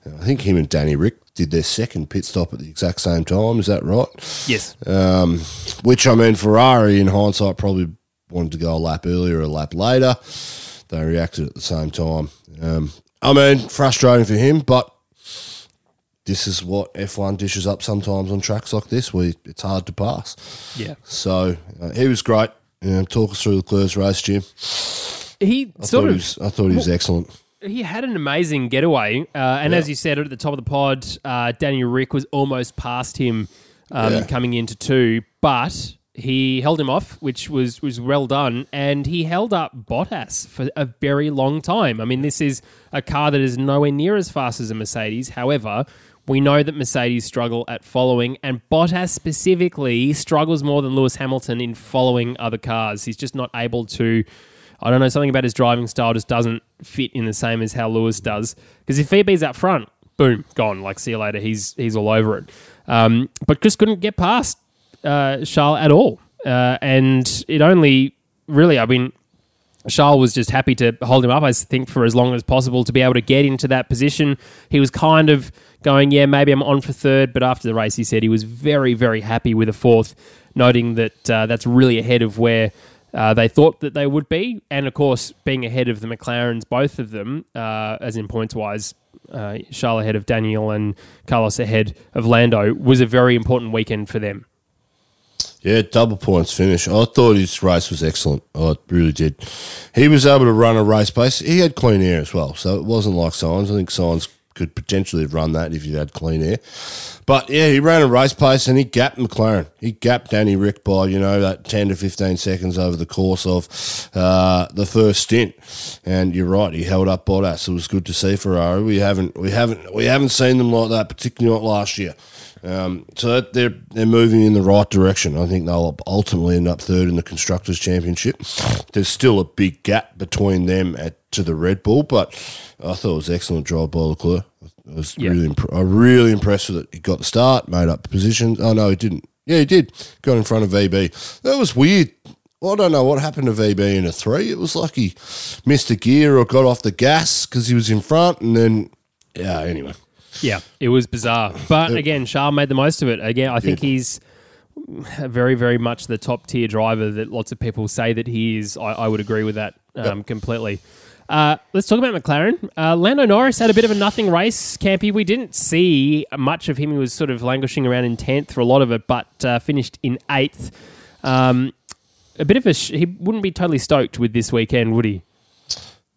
I think him and Danny Rick did their second pit stop at the exact same time. Is that right?
Yes.
Um, which I mean, Ferrari in hindsight probably wanted to go a lap earlier, or a lap later. They reacted at the same time. Um, I mean, frustrating for him, but this is what F1 dishes up sometimes on tracks like this, where it's hard to pass.
yeah.
So uh, he was great. Um, talk us through the Leclerc's race, Jim.
He
I
sort of
he was, I thought he was excellent.
he had an amazing getaway, uh, and as you said at the top of the pod, uh, Daniel Rick was almost past him um,
Yeah.
coming into two, but he held him off, which was was well done, and he held up Bottas for a very long time. I mean, this is a car that is nowhere near as fast as a Mercedes. However, we know that Mercedes struggle at following, and Bottas specifically struggles more than Lewis Hamilton in following other cars. He's just not able to. I don't know, something about his driving style just doesn't fit in the same as how Lewis does. Because if VB's up front, boom, gone. Like, see you later. He's he's all over it. Um, but just couldn't get past uh, Charles at all. Uh, and it only really, I mean, Charles was just happy to hold him up, I think, for as long as possible to be able to get into that position. He was kind of going, yeah, maybe I'm on for third, but after the race, he said he was very, very happy with a fourth, noting that uh, that's really ahead of where uh, they thought that they would be. And of course, being ahead of the McLarens, both of them, uh, as in points wise, uh, Charles ahead of Daniel and Carlos ahead of Lando, was a very important weekend for them.
Yeah, double points finish. I thought his race was excellent. I really did. He was able to run a race pace. He had clean air as well, so it wasn't like Sainz. I think Sainz could potentially have run that if you had clean air. But yeah, he ran a race pace and he gapped McLaren. He gapped Danny Rick by, you know, that 10 to 15 seconds over the course of uh, the first stint. And you're right, he held up Bottas. It was good to see Ferrari. We haven't we haven't we haven't seen them like that, particularly not last year. Um, so they're they're moving in the right direction. I think they'll ultimately end up third in the constructors' championship. There's still a big gap between them at, to the Red Bull, but I thought it was excellent drive by Leclerc. I was
Yeah.
really imp- I'm really impressed with it. He got the start, made up positions. Oh no, he didn't. Yeah, he did. Got in front of VB. That was weird. Well, I don't know what happened to VB in a three. It was like he missed a gear or got off the gas because he was in front, and then yeah. Anyway,
Yeah, it was bizarre. But again, Charles made the most of it. Again, I think he's very, very much the top tier driver that lots of people say that he is. I, I would agree with that um, completely. Uh, let's talk about McLaren. Uh, Lando Norris had a bit of a nothing race, Campy. We didn't see much of him. He was sort of languishing around in 10th for a lot of it, but uh, finished in 8th. Um, a bit of a. Sh- he wouldn't be totally stoked with this weekend, would he?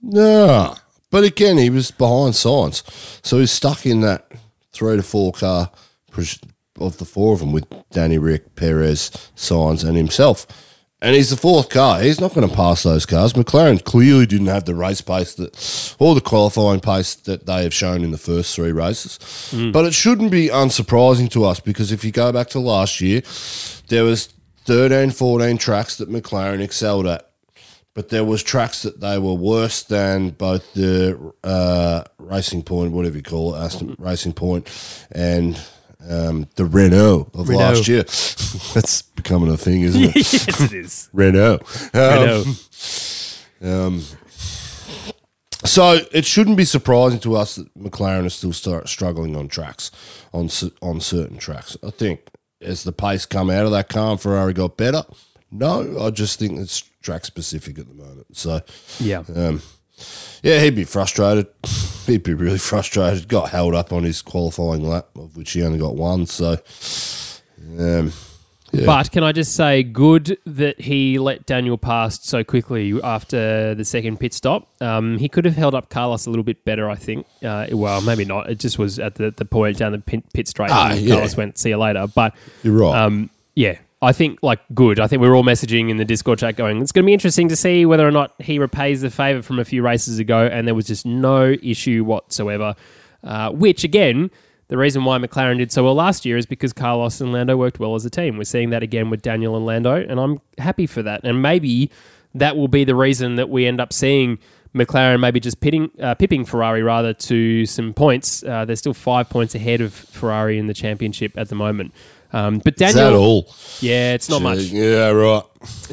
no. But again, he was behind Sainz, so he's stuck in that three to four car of the four of them with Danny Rick, Perez, Sainz, and himself. And he's the fourth car. He's not going to pass those cars. McLaren clearly didn't have the race pace that, or the qualifying pace that they have shown in the first three races. Mm. But it shouldn't be unsurprising to us because if you go back to last year, there was 13, 14 tracks that McLaren excelled at but there was tracks that they were worse than both the uh, Racing Point, whatever you call it, Aston Racing Point, and um, the Renault of
Renault.
last year. (laughs) That's becoming a thing, isn't it? (laughs)
yes, it is. (laughs)
Renault. Um,
I know.
So it shouldn't be surprising to us that McLaren is still start struggling on tracks, on on certain tracks. I think as the pace come out of that car, Ferrari got better. No, I just think it's track specific at the moment. So
Yeah.
um, yeah, he'd be frustrated. (laughs) He'd be really frustrated. Got held up on his qualifying lap, of which he only got one. So, um, yeah.
But can I just say, good that he let Daniel pass so quickly after the second pit stop. Um, he could have held up Carlos a little bit better, I think. Uh, well, maybe not. It just was at the, the point down the pit, pit straight.
Ah,
and
yeah.
Carlos went, see you later. But
you're right.
um, yeah, I think like good. I think we are all messaging in the Discord chat going, it's going to be interesting to see whether or not he repays the favour from a few races ago. And there was just no issue whatsoever. Uh, which again, the reason why McLaren did so well last year is because Carlos and Lando worked well as a team. We're seeing that again with Daniel and Lando, and I'm happy for that. And maybe that will be the reason that we end up seeing McLaren maybe just pitting, uh, pipping Ferrari rather to some points. Uh, they're still five points ahead of Ferrari in the championship at the moment. Um, but
Is
Daniel,
that all?
yeah, it's not much.
Yeah, right.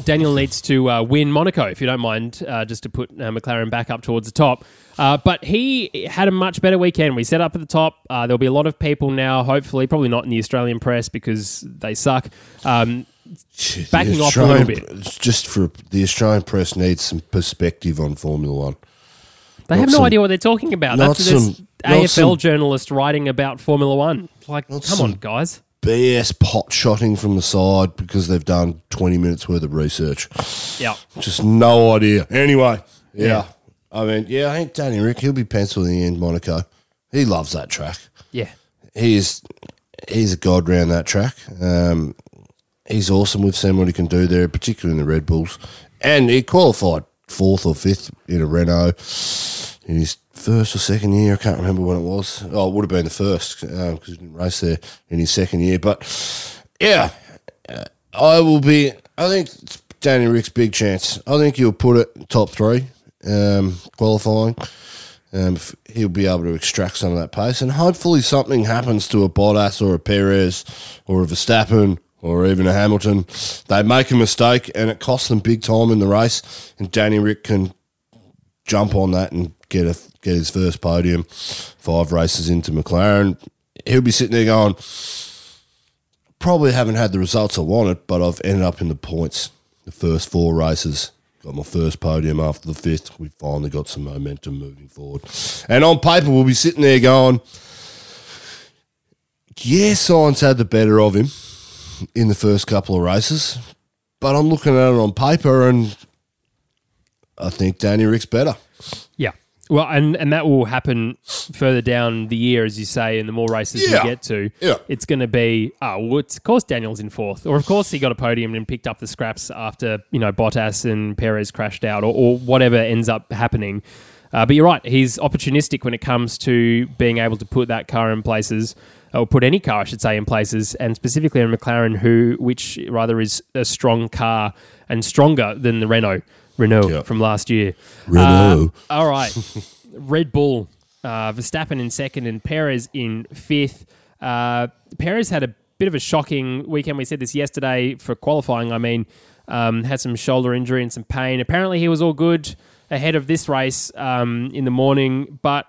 Daniel needs to uh, win Monaco, if you don't mind, uh, just to put uh, McLaren back up towards the top. Uh, but he had a much better weekend. We set up at the top. Uh, there'll be a lot of people now, hopefully, probably not in the Australian press because they suck. Um, Backing off a little
it's Just for the Australian press needs some perspective on Formula One.
they
Not
have no
some-
idea what they're talking about. That's this
some- not
AFL
some-
journalist writing about Formula One. Like, come
some-
on, guys.
BS pot shotting from the side because they've done 20 minutes worth of research.
Yeah.
Just no idea. Anyway, yeah.
Yeah.
I mean, yeah, I think Danny Rick, he'll be penciling in the end, Monaco. He loves that track.
Yeah.
He's he's a god round that track. Um, he's awesome. We've seen what he can do there, particularly in the Red Bulls. And he qualified fourth or fifth in a Renault in his first or second year. I can't remember when it was. Oh, it would have been the first because he didn't race there in his second year. But yeah, uh, I will be. I think it's Danny Rick's big chance. I think he'll put it top three um, qualifying. Um, he'll be able to extract some of that pace, and hopefully something happens to a Bottas or a Perez or a Verstappen or even a Hamilton. They make a mistake, and it costs them big time in the race. And Danny Rick can jump on that and get a get his first podium. Five races into McLaren, he'll be sitting there going, probably haven't had the results I wanted, but I've ended up in the points. The first four races, got my first podium after the fifth. We finally got some momentum moving forward. And on paper, we'll be sitting there going, yeah, Sainz had the better of him in the first couple of races, but I'm looking at it on paper and I think Danny Rick's better.
Yeah. Well, and, and that will happen further down the year, as you say, and the more races
Yeah.
we get to,
Yeah.
it's going to be, oh, well, it's, of course Daniel's in fourth. Or, of course, he got a podium and picked up the scraps after, you know, Bottas and Perez crashed out or, or whatever ends up happening. Uh, but you're right, he's opportunistic when it comes to being able to put that car in places, or put any car, I should say, in places, and specifically a McLaren, who, which rather is a strong car and stronger than the Renault. Renault
Yeah.
from last year.
Renault.
Uh, all right. (laughs) Red Bull, uh, Verstappen in second and Perez in fifth. Uh, Perez had a bit of a shocking weekend. We said this yesterday for qualifying. I mean, um, had some shoulder injury and some pain. Apparently, he was all good ahead of this race um, in the morning, but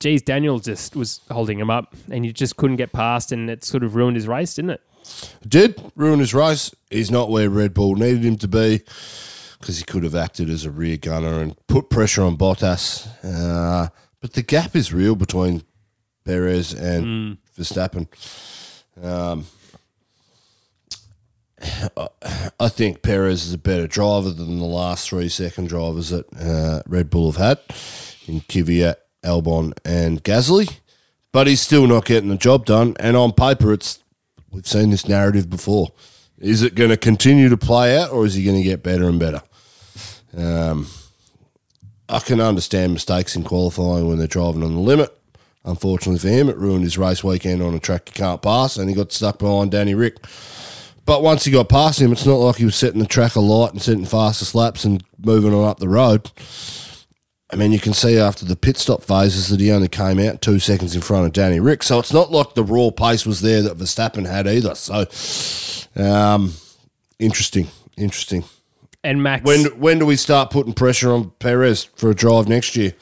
geez, Daniel just was holding him up, and he just couldn't get past, and it sort of ruined his race, didn't it?
Did ruin his race. He's not where Red Bull needed him to be because he could have acted as a rear gunner and put pressure on Bottas. Uh, but the gap is real between Perez and Verstappen. Um, I- I think Perez is a better driver than the last three second drivers that uh, Red Bull have had in Kvyat, Albon, and Gasly. But he's still not getting the job done. And on paper, it's we've seen this narrative before. Is it going to continue to play out, or is he going to get better and better? Um, I can understand mistakes in qualifying when they're driving on the limit. Unfortunately for him, it ruined his race weekend on a track you can't pass, and he got stuck behind Danny Rick. But once he got past him, it's not like he was setting the track alight and setting fastest laps and moving on up the road. I mean, you can see after the pit stop phases that he only came out two seconds in front of Danny Rick. So it's not like the raw pace was there that Verstappen had either. So, um, interesting, interesting.
And Max.
When when do we start putting pressure on Perez for a drive next year?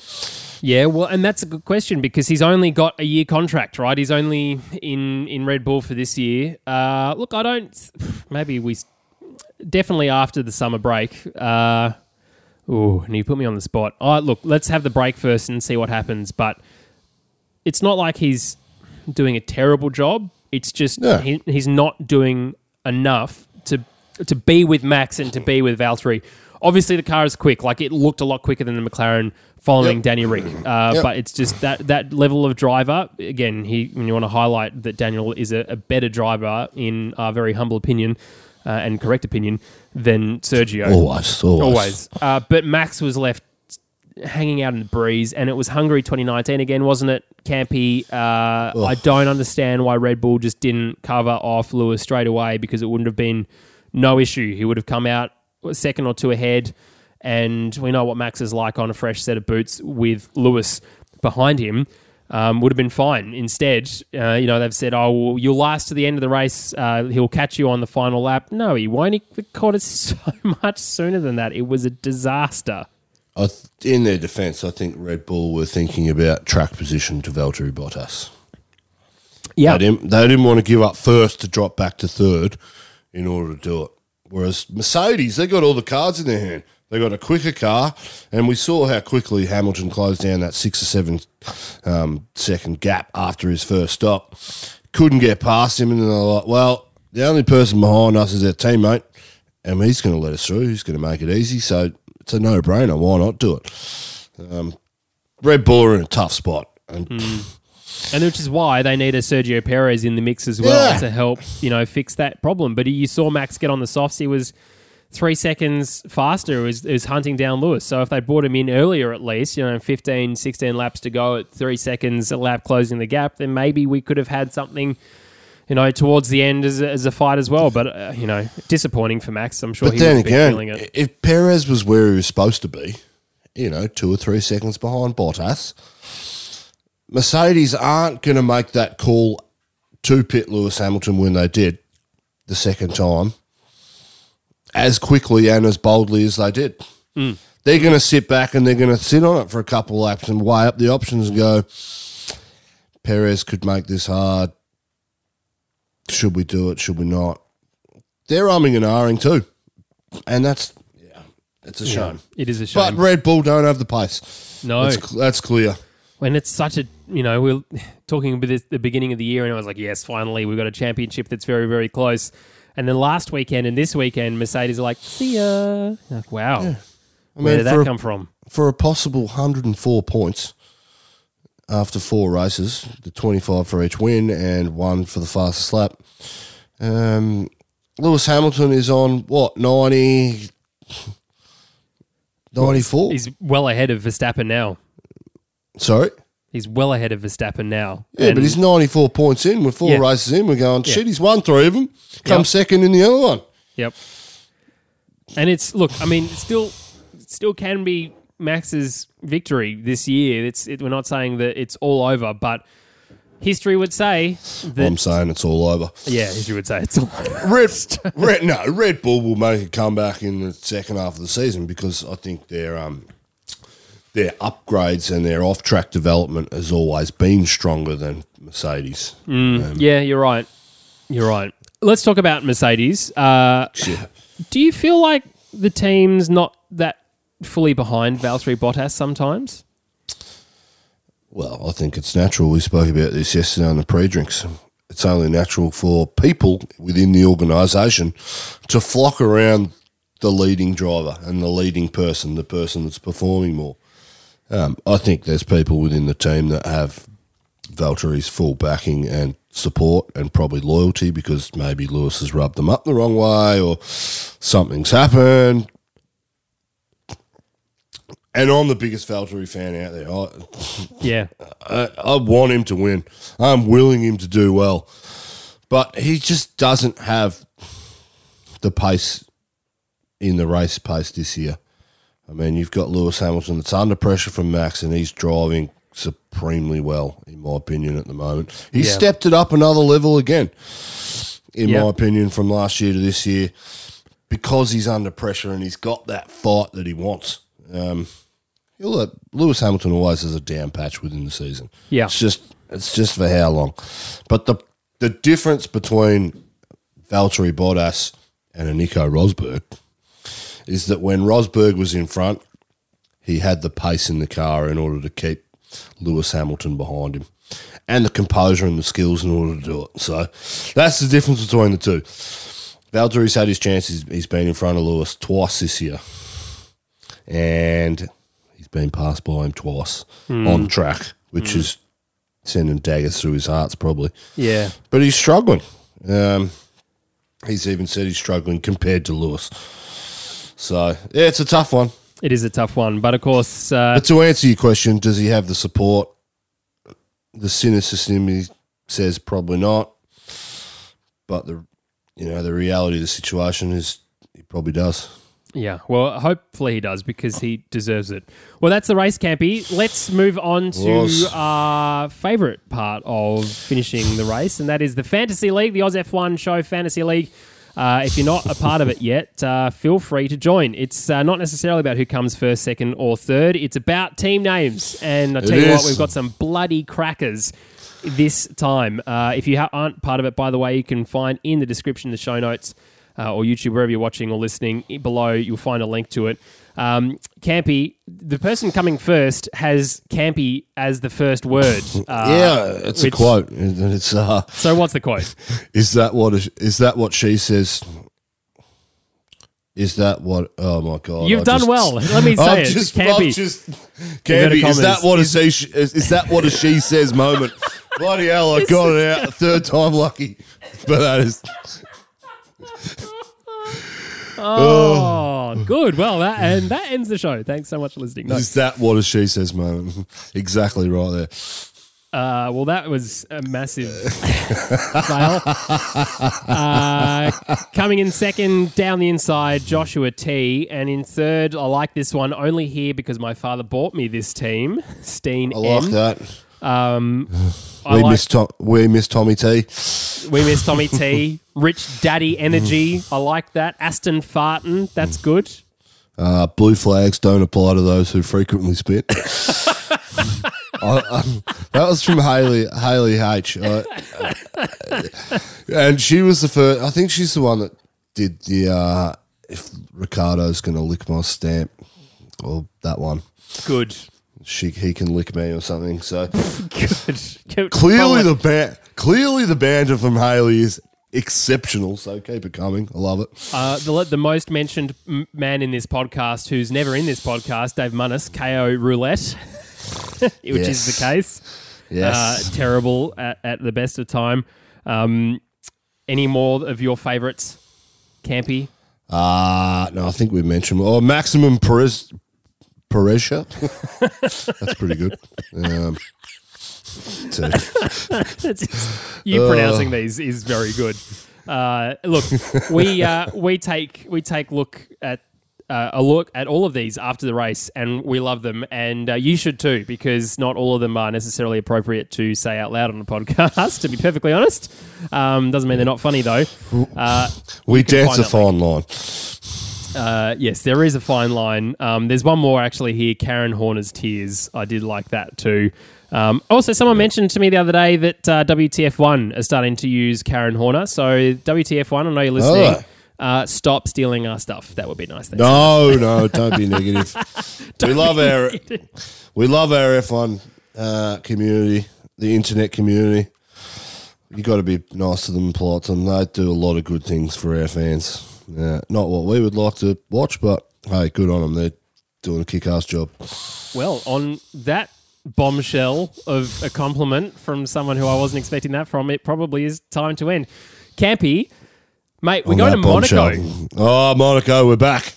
Yeah, well, and that's a good question because he's only got a year contract, right? He's only in in Red Bull for this year. Uh, look, I don't. (sighs) Maybe we definitely after the summer break. Uh, oh, and you put me on the spot. Right, look, let's have the break first and see what happens. But it's not like he's doing a terrible job. It's just
Yeah.
he, he's not doing enough to to be with Max and to be with Valtteri. Obviously, the car is quick. Like it looked a lot quicker than the McLaren following
Yep.
Danny Rick. Uh,
Yep.
But it's just that that level of driver. Again, he when you want to highlight that Daniel is a, a better driver in our very humble opinion uh, and correct opinion than Sergio.
Always, always.
Always. Uh, but Max was left hanging out in the breeze, and it was Hungary 2019 again, wasn't it, Campy? Uh, I don't understand why Red Bull just didn't cover off Lewis straight away because it wouldn't have been no issue. He would have come out a second or two ahead, and we know what Max is like on a fresh set of boots with Lewis behind him. Um, would have been fine. Instead, uh, you know, they've said, "Oh, well, you'll last to the end of the race. Uh, he'll catch you on the final lap." No, he won't. He caught us (laughs) so much sooner than that. It was a disaster.
I th- in their defence, I think Red Bull were thinking about track position to Valtteri Bottas.
Yeah,
They didn't, they didn't want to give up first to drop back to third in order to do it. Whereas Mercedes, they got all the cards in their hand. They got a quicker car, and we saw how quickly Hamilton closed down that six or seven um, second gap after his first stop. Couldn't get past him, and then they're like, well, the only person behind us is our teammate, and he's going to let us through. He's going to make it easy. So it's a no brainer. Why not do it? Um, Red Bull are in a tough spot. And
and which is why they need a Sergio Perez in the mix as well
Yeah.
to help you know fix that problem. But you saw Max get on the softs; he was three seconds faster. It was, hunting down Lewis. So if they brought him in earlier, at least you know 15, 16 laps to go at three seconds a lap closing the gap, then maybe we could have had something. You know, towards the end as a, as a fight as well, but uh, you know, disappointing for Max. I'm sure
But
he
then
would be feeling
again,
it.
if Perez was where he was supposed to be, you know, two or three seconds behind Bottas, Mercedes aren't going to make that call to pit Lewis Hamilton when they did the second time as quickly and as boldly as they did. Mm. They're going to sit back and they're going to sit on it for a couple of laps and weigh up the options and go, Perez could make this hard. Should we do it? Should we not? They're umming and ahhing too. And that's, yeah, it's a shame.
It is a shame. But.
Red Bull don't have the pace.
no,
That's, that's clear.
when it's such a you know we're talking about this the beginning of the year and I was like yes finally we've got a championship that's very very close and then last weekend and this weekend Mercedes are like see ya like wow
I
Where did that
a-
come from?
for a possible 104 points after four races, the 25 for each win and one for the fastest lap. Um, Lewis Hamilton is on what 90, 94.
He's well ahead of Verstappen now.
Sorry,
He's well ahead of Verstappen now.
yeah,
And-
but he's 94 points in. We're four
Yeah.
races in, we're going shit. He's won three of them. Come
Yep.
second in the other one.
Yep. And it's look, I mean, it still still can be Max's victory this year. It's it, we're not saying that it's all over, but history would say that
I'm saying it's all over.
yeah, history would say it's all over. (laughs)
Red, Red, no, Red Bull will make a comeback in the second half of the season because I think their um, their upgrades and their off track development has always been stronger than Mercedes.
Yeah, you're right. You're right. Let's talk about Mercedes. Uh,
Yeah.
do you feel like the team's not that fully behind Valtteri Bottas sometimes?
Well, I think it's natural. We spoke about this yesterday on the pre drinks. It's only natural for people within the organisation to flock around the leading driver and the leading person, the person that's performing more. Um, I think there's people within the team that have Valtteri's full backing and support and probably loyalty because maybe Lewis has rubbed them up the wrong way or something's happened. And I'm the biggest Valtteri fan out there. I,
Yeah. (laughs)
I, I want him to win. I'm willing him to do well, but he just doesn't have the pace in the race pace this year. I mean, you've got Lewis Hamilton that's under pressure from Max, and he's driving supremely well, in my opinion, at the moment. He
Yeah.
stepped it up another level again, in
Yeah.
my opinion, from last year to this year, because he's under pressure and he's got that fight that he wants. Um, he'll Lewis Hamilton always has a down patch within the season.
Yeah.
It's just it's just for how long. But the the difference between Valtteri Bottas and a Nico Rosberg is that when Rosberg was in front, he had the pace in the car in order to keep Lewis Hamilton behind him. And the composure and the skills in order to do it. So that's the difference between the two. Valtteri's had his chances. He's been in front of Lewis twice this year. And he's been passed by him twice on track, which is sending daggers through his hearts probably.
Yeah.
But he's struggling. Um, he's even said he's struggling compared to Lewis. So yeah, it's a tough one.
It is a tough one. But of course, uh,
But to answer your question, does he have the support? The cynicism in me says probably not. But the you know the reality of the situation is he probably does.
Yeah, well, hopefully he does because he deserves it. Well, that's the race, Campy. Let's move on to our favourite part of finishing the race, and that is the Fantasy League, the Oz F1 show Fantasy League. Uh, if you're not a part of it yet, uh, feel free to join. It's uh, not necessarily about who comes first, second, or third. It's about team names. And I tell
It
you what, we've got some bloody crackers this time. Uh, if you ha- aren't part of it, by the way, you can find in the description, the show notes, uh, or YouTube, wherever you're watching or listening, below you'll find a link to it. Um, Campy, the person coming first has Campy as the first word. (laughs) Uh,
yeah, it's
which-
a quote. It's uh,
So what's the quote? (laughs)
is that what is that what she says? Is that what? Oh my god!
You've
I
done
just-
well. Let me (laughs) say
I've
it.
just,
Campy.
I've just, Campy, is that what a she? Is, is that what a she says moment? Bloody hell! I got it out the third time lucky, but that is
Oh, good. Well, that and that ends the show. Thanks so much for listening. No.
is that what a she says moment? (laughs) exactly right there.
Uh, well, that was a massive (laughs) fail. Uh, coming in second, down the inside, Joshua T. And in third, I like this one only here because my father bought me this team, Steen
I like
M.
that.
Um, I
We
like,
miss Tom, we miss Tommy T.
we miss Tommy T. Rich Daddy Energy. I like that. Aston Farton. That's good.
Uh, blue flags don't apply to those who frequently spit. (laughs) I, um, that was from Haley Haley H. I- and she was the first. I think she's the one that did the. Uh, if Ricciardo's going to lick my stamp, or that one,
Good.
she he can lick me or something. So (laughs)
Good. Good.
clearly the band, clearly the banter from Haley is exceptional. So keep it coming. I love it.
Uh, the, the most mentioned m- man in this podcast, who's never in this podcast, Dave Munnis, KO Roulette, (laughs) which
Yes.
is the case.
Yes.
Uh, terrible at, at the best of time. Um, any more of your favourites, Campy?
Uh no, I think we mentioned oh maximum Perez Peresha. (laughs) That's pretty good. Um, (laughs) so-
you pronouncing these is very good. Uh, look, we uh, we take we take look at uh, a look at all of these after the race, and we love them, and uh, you should too, because not all of them are necessarily appropriate to say out loud on a (laughs) podcast. To be perfectly honest, um, doesn't mean they're not funny though. Uh,
we dance a fine line.
uh, yes, there is a fine line. Um, there's one more actually here. Karen Horner's tears. I did like that too. Um, also, someone mentioned to me the other day that uh, WTF1 are starting to use Karen Horner. So WTF1, I know you're listening.
Oh.
Uh, stop stealing our stuff. That would be nice. Thanks.
No, no, don't be negative. (laughs) we love our we love our F1 uh, community, the internet community. You got to be nice to them plots and polite to them. They do a lot of good things for our fans. Yeah, not what we would like to watch, but hey, good on them. They're doing a kick-ass job.
Well, on that bombshell of a compliment from someone who I wasn't expecting that from, it probably is time to end. Campy, mate, we're
On
going to Monaco.
bombshell. Oh, Monaco, we're back.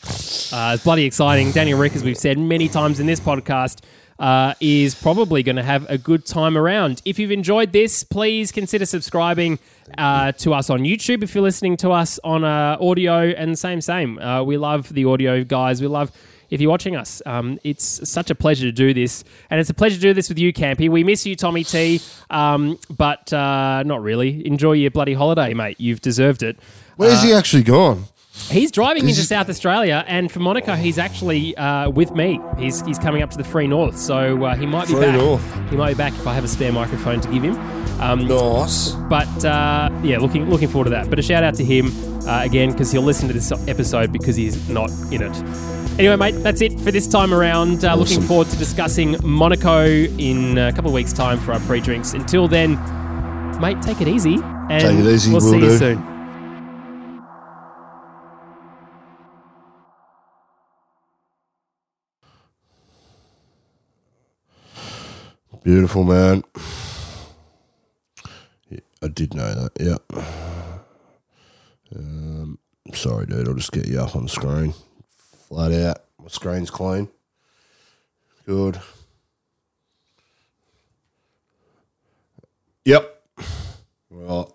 Uh, it's bloody exciting. Daniel Rick, as we've said many times in this podcast, uh, is probably going to have a good time around. If you've enjoyed this, please consider subscribing uh, to us on YouTube. If you're listening to us on uh, audio, and same, same. Uh, we love the audio guys. We love if you're watching us. Um, it's such a pleasure to do this, and it's a pleasure to do this with you, Campy. We miss you, Tommy T, um, but uh, not really. Enjoy your bloody holiday, mate. You've deserved it.
Where's he actually gone?
He's driving into
he-
South Australia, and for Monica, he's actually uh, with me. He's he's coming up to the Free North, so uh, he might be
Free
back.
North.
He might be back if I have a spare microphone to give him. Um,
Nice.
But uh, yeah, looking looking forward to that. But a shout out to him uh, again because he'll listen to this episode because he's not in it. Anyway, mate, that's it for this time around. Uh, Looking forward to discussing Monaco in a couple of weeks' time for our pre-drinks. Until then, mate, take it easy. And
Take it easy,
We'll
will
see you soon.
Beautiful, man. Yeah, I did know that. Yeah. Um, sorry, dude. I'll just get you up on the screen flat out. My screen's clean. Good. Yep. Right.